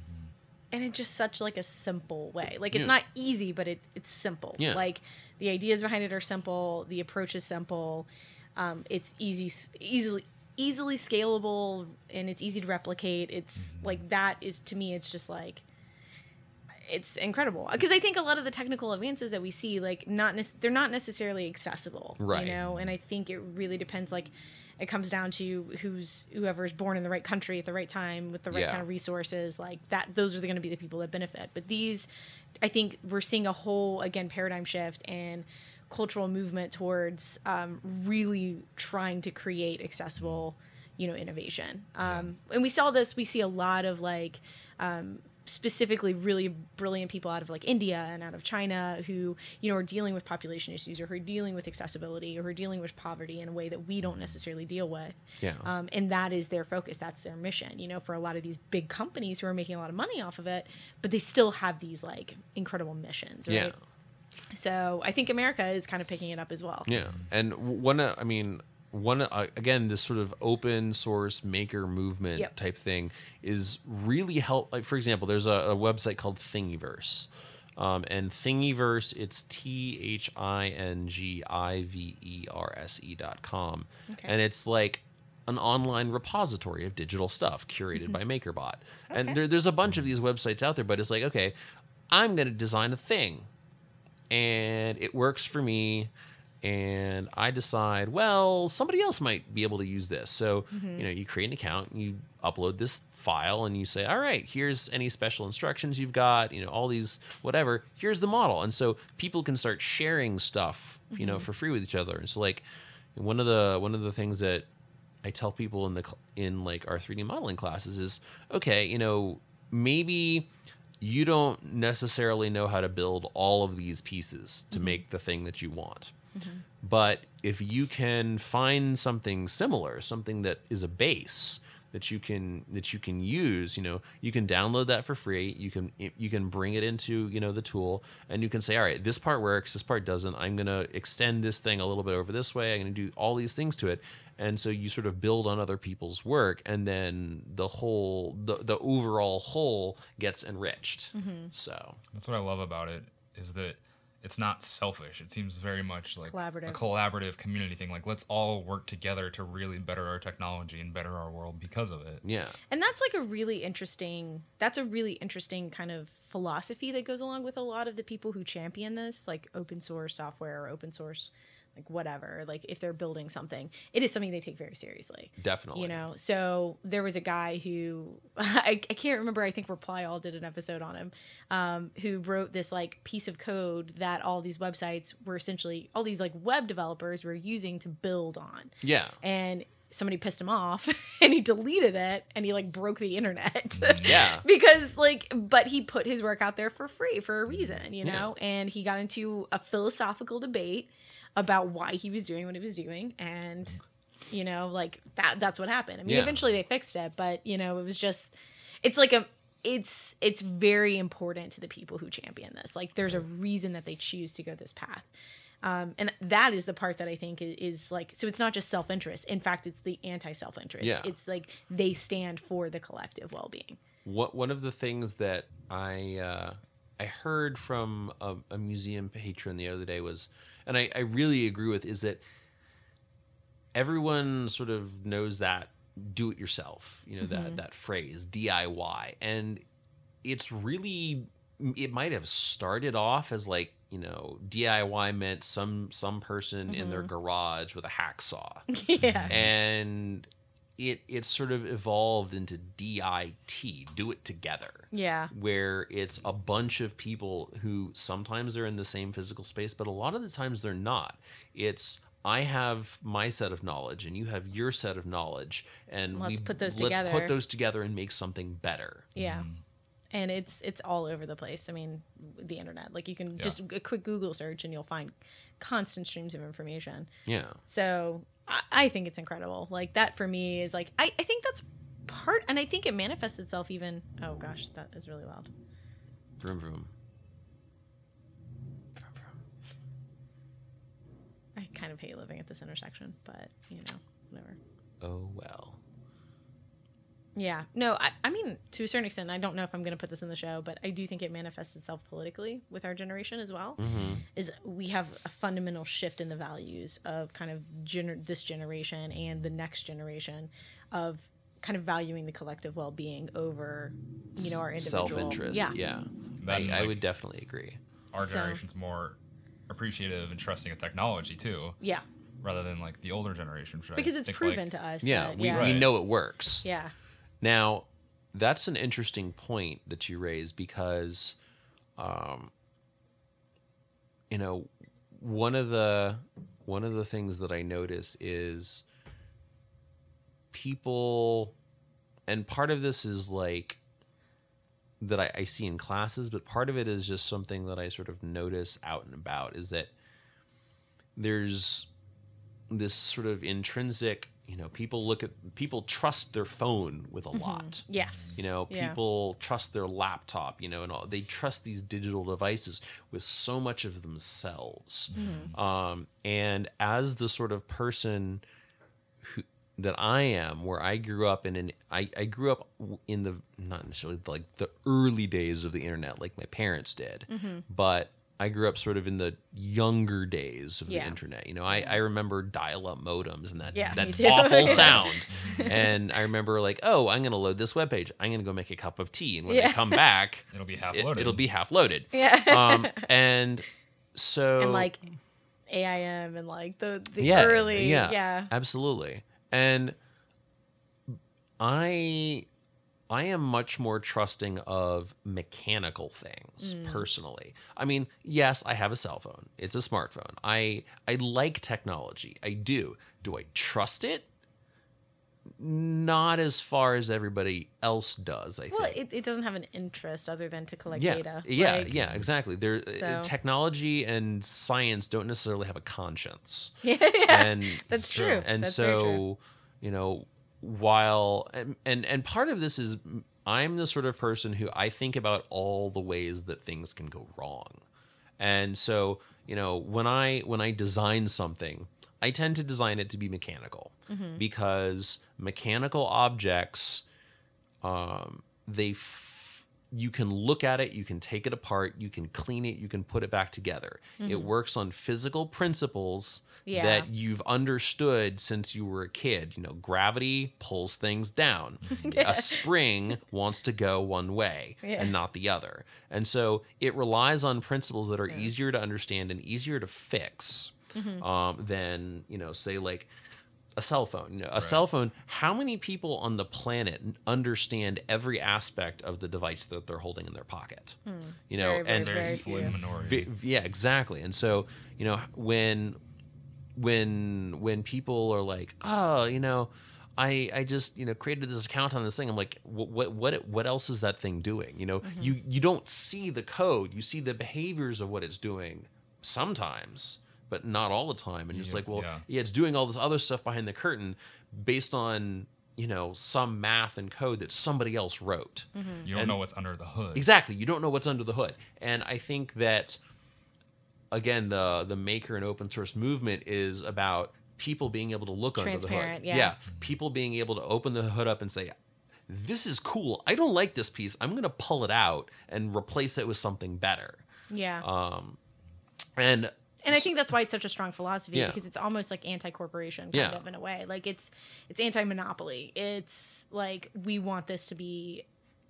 and it's just such like a simple way like it's Yeah. not easy but it, it's simple Yeah. like the ideas behind it are simple the approach is simple um, it's easy easily easily scalable and it's easy to replicate. It's like that is to me it's just like it's incredible. Because i think a lot of the technical advances that we see like not nec- they're not necessarily accessible Right. you know? And i think it really depends like it comes down to who's whoever's born in the right country at the right time with the right Yeah. kind of resources like that those are going to be the people that benefit. But these i think we're seeing a whole again paradigm shift and cultural movement towards um, really trying to create accessible you know innovation. Um, and we saw this we see a lot of like um, specifically really brilliant people out of like India and out of China who you know are dealing with population issues or who are dealing with accessibility or who are dealing with poverty in a way that we don't necessarily deal with. Yeah. Um, and that is their focus. That's their mission. You know, for a lot of these big companies who are making a lot of money off of it, but they still have these like incredible missions. Right? Yeah. So I think America is kind of picking it up as well. Yeah, and one, uh, I mean, one uh, again, this sort of open source maker movement Yep. type thing is really help. Like for example, there's a, a website called Thingiverse, um, and Thingiverse, it's T H I N G I V E R S E dot com, Okay. and it's like an online repository of digital stuff curated by MakerBot. And there, there's a bunch of these websites out there, but it's like, okay, I'm going to design a thing and it works for me and i decide well somebody else might be able to use this. So mm-hmm. you know you create an account and you upload this file and you say all right here's any special instructions you've got you know all these whatever. Here's the model. And so people can start sharing stuff you know mm-hmm. for free with each other. And so like one of the one of the things that I tell people in the in like our 3D modeling classes is okay, you know, maybe you don't necessarily know how to build all of these pieces to mm-hmm. make the thing that you want. But if you can find something similar, something that is a base that you can that you can use you know you can download that for free. You can you can bring it into you know the tool and you can say all right this part works this part doesn't. I'm going to extend this thing a little bit over this way. I'm going to do all these things to it. And so you sort of build on other people's work and then the whole the, the overall whole gets enriched. Mm-hmm. So. That's what I love about it is that it's not selfish. It seems very much like Collaborative. a collaborative community thing. Like let's all work together to really better our technology and better our world because of it. yeah and that's like a really interesting that's a really interesting kind of philosophy that goes along with a lot of the people who champion this like open source software or open source like whatever like if they're building something it is something they take very seriously. Definitely. You know? So there was a guy who I, I can't remember i think reply all did an episode on him um, who wrote this like piece of code that all these websites were essentially all these like web developers were using to build on. Yeah. And somebody pissed him off and he deleted it and he like broke the internet. Yeah. Because like but he put his work out there for free for a reason you know? And he got into a philosophical debate about why he was doing what he was doing and you know like that that's what happened i mean Yeah. eventually they fixed it but you know it was just it's like a it's it's very important to the people who champion this like there's a reason that they choose to go this path um, and that is the part that I think is, is like so. It's not just self interest. In fact, it's the anti self interest. Yeah. It's like they stand for the collective well being. What one of the things that I uh, I heard from a, a museum patron the other day was, and I, I really agree with, is that everyone sort of knows that do it yourself, you know that mm-hmm. that phrase DIY, and it's really it might have started off as like you know DIY meant some some person in their mm-hmm. garage with a hacksaw. Yeah. and it it sort of evolved into DIT, do it together. Yeah. Where it's a bunch of people who sometimes are in the same physical space, but a lot of the times they're not. It's I have my set of knowledge and you have your set of knowledge, and Let's we put those let's together. put those together and make something better. Yeah. Mm-hmm. And it's it's all over the place. I mean, the internet. Like you can Yeah. just a quick Google search and you'll find constant streams of information. Yeah, So I, I think it's incredible. Like that for me is like I, I think that's part and I think it manifests itself even oh gosh, that is really loud. vroom vroom. Vroom, vroom. I kind of hate living at this intersection, but you know, whatever. Oh well. Yeah. No, I, I mean, to a certain extent, I don't know if I'm going to put this in the show, but I do think it manifests itself politically with our generation as well. Mm-hmm. Is we have a fundamental shift in the values of kind of gener- this generation and the next generation of kind of valuing the collective well being over, you know, our individual. Self interest. Yeah. Yeah, That I, and, I would definitely agree. Our So- generation's more appreciative and trusting of technology too, Yeah. rather than like the older generation. which I Because it's think, proven like, to us. Yeah, that, we, yeah. we know it works. Yeah. Now, that's an interesting point that you raise because, um, you know, one of the one of the things that I notice is people, and part of this is like that I, I see in classes, but part of it is just something that I sort of notice out and about is that there's this sort of intrinsic you know people look at people trust their phone with a lot Yes. you know Yeah. people trust their laptop you know and all, they trust these digital devices with so much of themselves um, and as the sort of person who that I am, where I grew up in an I, I grew up in the not necessarily like the early days of the internet like my parents did, Mm-hmm. but I grew up sort of in the younger days of the Yeah. internet. You know, I, I remember dial-up modems and that Yeah, that awful sound. and I remember like, oh, I'm gonna load this webpage. I'm gonna go make a cup of tea, and when Yeah. I come back, It'll be half it, loaded. it'll be half loaded. Yeah. Um, and so and like AIM and like the, the yeah, early. yeah, Yeah. absolutely. And I, I am much more trusting of mechanical things Mm. personally. I mean, yes, I have a cell phone. It's a smartphone. I I like technology. I do. Do I trust it? Not as far as everybody else does. I Well, think. it, it doesn't have an interest other than to collect yeah, data. yeah, Like, yeah, exactly. There, uh, So- technology and science don't necessarily have a conscience yeah. and That's true. true. and That's so true. you know while and, and and part of this is I'm the sort of person who I think about all the ways that things can go wrong. And so, you know, when I when I design something, I tend to design it to be mechanical because mechanical objects um, they f- you can look at it, you can take it apart, you can clean it, you can put it back together. It works on physical principles Yeah. that you've understood since you were a kid. You know, gravity pulls things down. A spring wants to go one way Yeah. and not the other. And so it relies on principles that are easier to understand and easier to fix Mm-hmm. um, than, you know, say like a cell phone. You know, a cell phone, how many people on the planet understand every aspect of the device that they're holding in their pocket? You know, Hmm. Very, very, and Very Very slim few. minority. Vi- yeah, exactly. And so, you know, when when when people are like, "Oh, you know, I I just, you know, created this account on this thing." I'm like, "What what what, what else is that thing doing?" You know, Mm-hmm. you you don't see the code, you see the behaviors of what it's doing sometimes, but not all the time. And it's like, "Well, yeah. yeah, it's doing all this other stuff behind the curtain based on, you know, some math and code that somebody else wrote." You don't And- know what's under the hood. Exactly. You don't know what's under the hood. And I think that again the the maker and open source movement is about people being able to look under the hood. Transparent, yeah. People being able to open the hood up and say, This is cool. I don't like this piece. I'm gonna pull it out and replace it with something better. Yeah. Um and and I think that's why it's such a strong philosophy Yeah. because it's almost like anti-corporation kind Yeah. of in a way. Like it's it's anti-monopoly. It's like we want this to be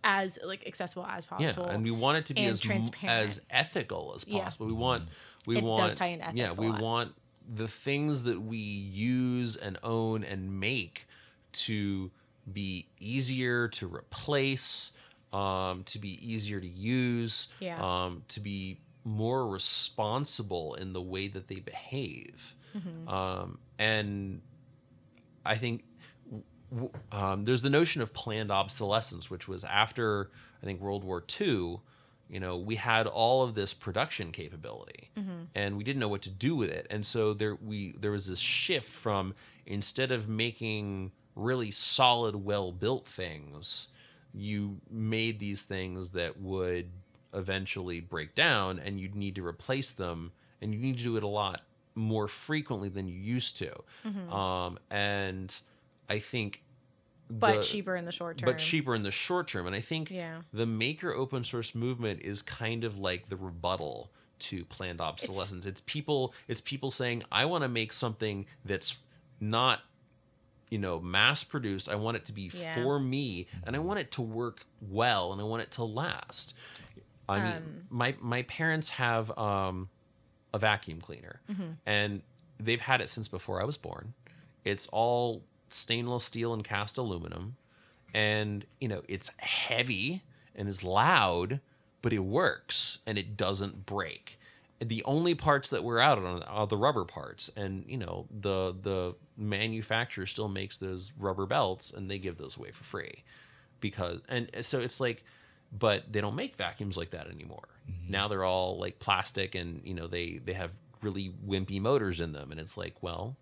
as like accessible as possible. yeah, and we want it to be as transparent. as ethical as Yeah. possible. We want we It does want tie in ethics yeah, we want the things that we use and own and make to be easier to replace, um, to be easier to use, Yeah. um, to be more responsible in the way that they behave. Mm-hmm. Um, and I think w- um, there's the notion of planned obsolescence, which was after I think World War II. You know, we had all of this production capability, and we didn't know what to do with it, and so there we there was this shift from instead of making really solid, well built things, you made these things that would eventually break down, and you'd need to replace them, and you need to do it a lot more frequently than you used to. Um, and I think but the- cheaper in the short term. but cheaper in the short term. And I think Yeah. the maker open source movement is kind of like the rebuttal to planned obsolescence. It's, people it's people saying, I want to make something that's not you know mass produced. I want it to be Yeah. for me and I want it to work well and I want it to last. I mean Um, my my parents have um a vacuum cleaner Mm-hmm. and they've had it since before I was born. It's all stainless steel and cast aluminum and you know it's heavy and is loud but it works and it doesn't break the only parts that we're out on are the rubber parts and you know the the manufacturer still makes those rubber belts and they give those away for free because and so it's like but they don't make vacuums like that anymore mm-hmm. now they're all like plastic and you know they they have really wimpy motors in them and it's like well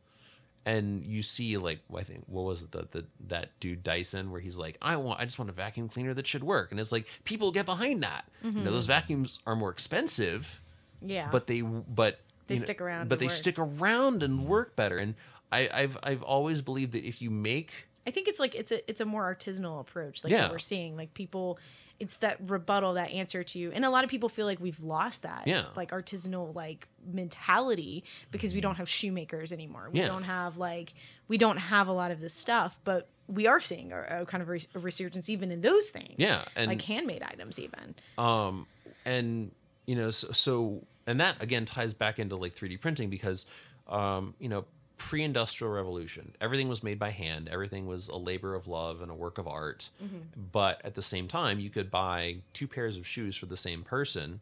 and you see like I think what was it the, the that dude Dyson where he's like I want I just want a vacuum cleaner that should work and it's like people get behind that you know mm-hmm. those vacuums are more expensive yeah. but they but They you know, stick around but and they work. stick around and work better and I, I've I've always believed that if you make I think it's like it's a it's a more artisanal approach, like Yeah. what we're seeing. Like people, it's that rebuttal, that answer to, you. and a lot of people feel like we've lost that, Yeah. like artisanal like mentality because we don't have shoemakers anymore. We Yeah. don't have like we don't have a lot of this stuff, but we are seeing a, a kind of res- a resurgence even in those things. Yeah, and- like handmade items even. Um, and you know so, so and that again ties back into like 3d printing because um, you know pre-industrial revolution. Everything was made by hand. Everything was a labor of love and a work of art. Mm-hmm. But at the same time you could buy two pairs of shoes for the same person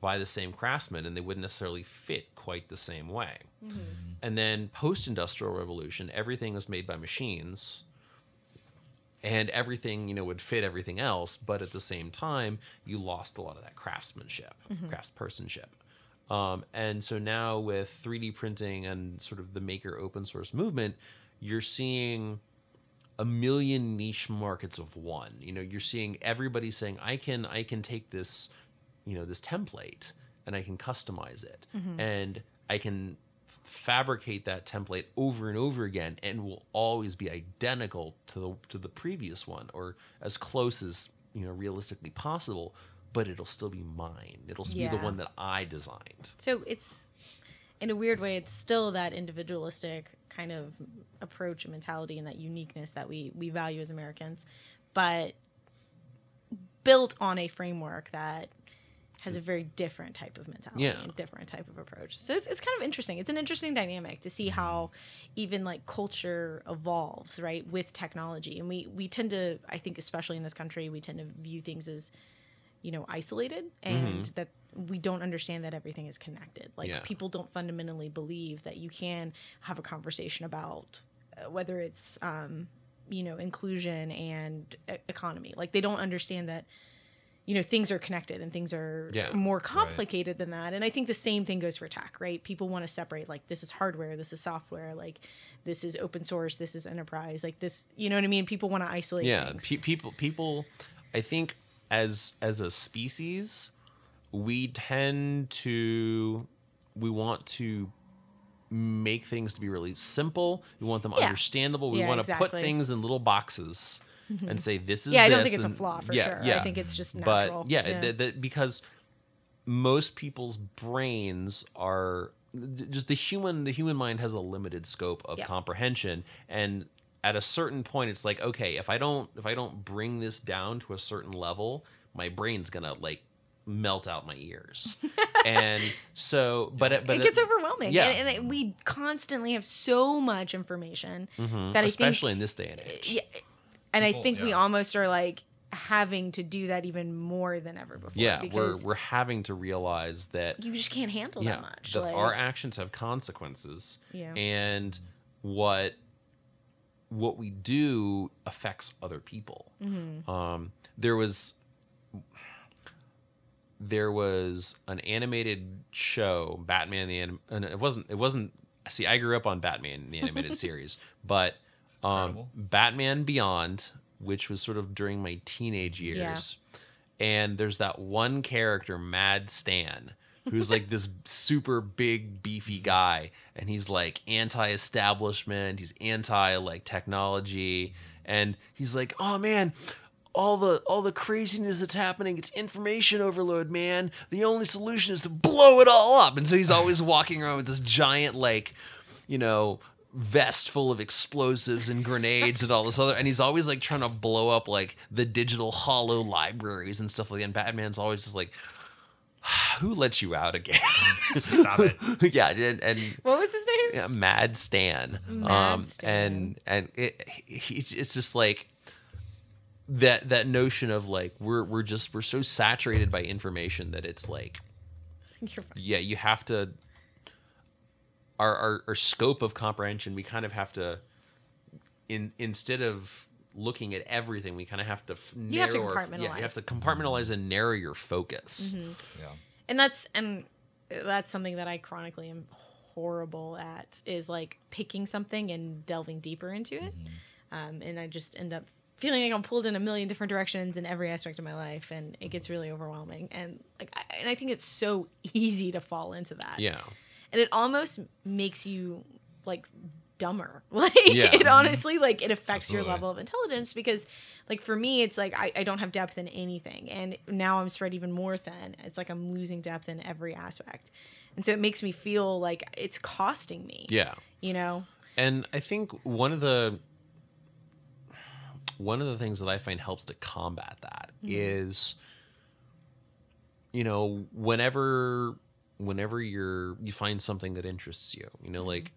by the same craftsman and they wouldn't necessarily fit quite the same way. Mm-hmm. And then post-industrial revolution everything was made by machines and everything you know would fit everything else but at the same time you lost a lot of that craftsmanship mm-hmm. craftspersonship um, and so now with 3d printing and sort of the maker open source movement you're seeing a million niche markets of one. You know, you're seeing everybody saying, "I can, I can take this, you know, this template and I can customize it, and I can fabricate that template over and over again, and will always be identical to the to the previous one, or as close as you know realistically possible." But it'll still be mine. It'll be the one that I designed. So it's in a weird way, it's still that individualistic kind of approach and mentality and that uniqueness that we we value as Americans, but built on a framework that has a very different type of mentality Yeah. and different type of approach. So it's, it's kind of interesting. It's an interesting dynamic to see mm-hmm. how even like culture evolves, right, with technology. And we we tend to, I think, especially in this country, we tend to view things as you know isolated and that we don't understand that everything is connected. Like Yeah. people don't fundamentally believe that you can have a conversation about uh, whether it's um, you know inclusion and economy. Like they don't understand that you know things are connected and things are Yeah. more complicated than that. And i think the same thing goes for tech right? People want to separate like this is hardware this is software like this is open source this is enterprise like this you know what i mean? People want to isolate yeah pe- people people i think as as a species we tend to we want to make things to be really simple we want them Yeah. understandable we Yeah, want to put things in little boxes and say this is Yeah, I don't think it's a flaw for sure. Yeah. I think it's just natural. but yeah, Yeah. th- th- because most people's brains are just the human the human mind has a limited scope of Yeah. comprehension and at a certain point it's like okay if i don't if i don't bring this down to a certain level my brain's gonna like melt out my ears and so but it, but it gets overwhelming. yeah. And, and it, we constantly have so much information mm-hmm. that especially I in this day and age yeah, and I People- think we almost are like having to do that even more than ever before. yeah we're we're having to realize that you just can't handle yeah that much. that like, our actions have consequences Yeah. and what what we do affects other people. Mm-hmm. um there was there was an animated show batman the anim- and it wasn't it wasn't see i grew up on batman the animated series but um batman beyond which was sort of during my teenage years and there's that one character mad stan who's like this super big beefy guy and he's like anti-establishment he's anti like technology and he's like oh man all the all the craziness that's happening it's information overload man. The only solution is to blow it all up. And so he's always walking around with this giant like you know vest full of explosives and grenades and all this other and he's always like trying to blow up like the digital hollow libraries and stuff like that and batman's always just like who let you out again Stop it. yeah and, and what was his name? yeah, Mad Stan. Mad um, Stan. And and it, he, it's just like that that notion of like we're we're just we're so saturated by information that it's like You're fine. yeah you have to our our, our scope of comprehension we kind of have to in instead of looking at everything we kind of have to f- You have to narrow our- yeah, you have compartmentalize. to compartmentalize mm-hmm. and narrow your focus mm-hmm. Yeah. and that's and that's something that I chronically am horrible at is like picking something and delving deeper into it, mm-hmm. um, and I just end up feeling like I'm pulled in a million different directions in every aspect of my life, and it gets really overwhelming. And like, I, and I think it's so easy to fall into that. yeah and it almost makes you like dumber. Like Yeah. it mm-hmm. honestly like it affects your level of intelligence because like for me it's like I, I don't have depth in anything. And now i'm spread even more thin. It's like i'm losing depth in every aspect. And so it makes me feel like it's costing me yeah. you know? And I think one of the one of the things that I find helps to combat that mm-hmm. is, you know, whenever whenever you're you find something that interests you, you know, mm-hmm. like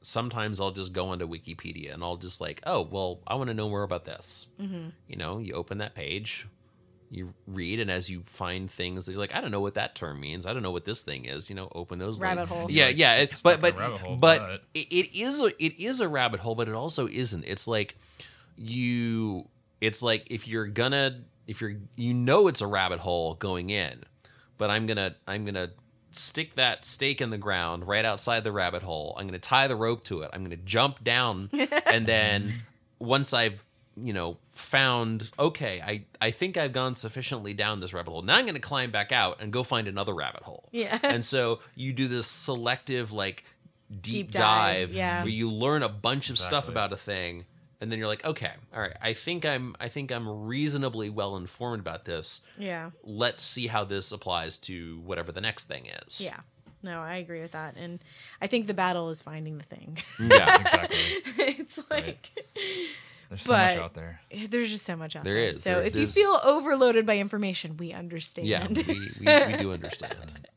sometimes I'll just go onto Wikipedia and I'll just like, oh, well, I want to know more about this. Mm-hmm. You know, you open that page, you read, and as you find things that you're like, I don't know what that term means. I don't know what this thing is. You know, open those Rabbit links. hole. Yeah, Like, yeah. It, but in but a rabbit hole, but but- it, it is a it is a rabbit hole, but it also isn't. It's like you. It's like if you're gonna if you're you know it's a rabbit hole going in, but I'm gonna I'm gonna stick that stake in the ground right outside the rabbit hole. I'm gonna tie the rope to it. I'm gonna jump down, and then once I've you know, found okay, I I think I've gone sufficiently down this rabbit hole. Now I'm going to climb back out and go find another rabbit hole. Yeah. And so you do this selective like deep, Deep dive, dive, yeah. where you learn a bunch of stuff about a thing and then you're like, okay, all right, I think I'm I think I'm reasonably well informed about this. Yeah. Let's see how this applies to whatever the next thing is. Yeah. No, I agree with that. And I think the battle is finding the thing. Mm, yeah. exactly. it's like There's so much out there. there's just so much out There there. is. So There- if you feel overloaded by information, we understand. Yeah, we, we, we do understand.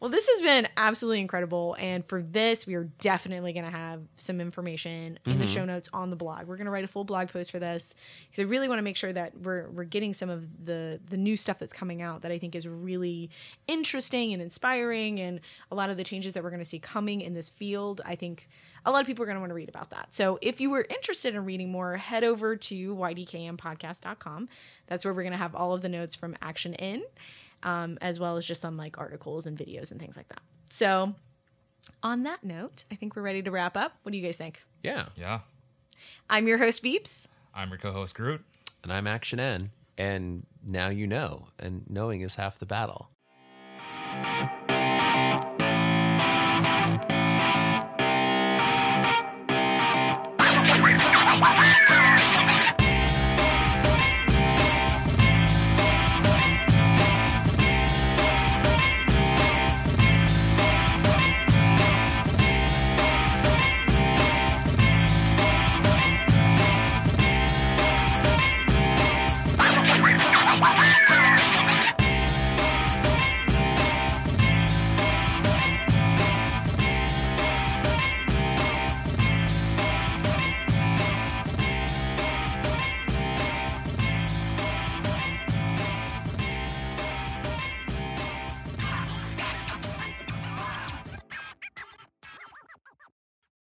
Well, this has been absolutely incredible. And for this, we are definitely going to have some information in the Mm-hmm. show notes on the blog. We're going to write a full blog post for this because I really want to make sure that we're, we're getting some of the, the new stuff that's coming out that I think is really interesting and inspiring. And a lot of the changes that we're going to see coming in this field, I think a lot of people are going to want to read about that. So if you were interested in reading more, head over to ydkmpodcast.com. That's where we're going to have all of the notes from Action In um, as well as just some like articles and videos and things like that. So, on that note, I think we're ready to wrap up. What do you guys think? Yeah. Yeah. I'm your host, Veeps. I'm your co-host Groot. And I'm Action N. And now you know. And knowing is half the battle.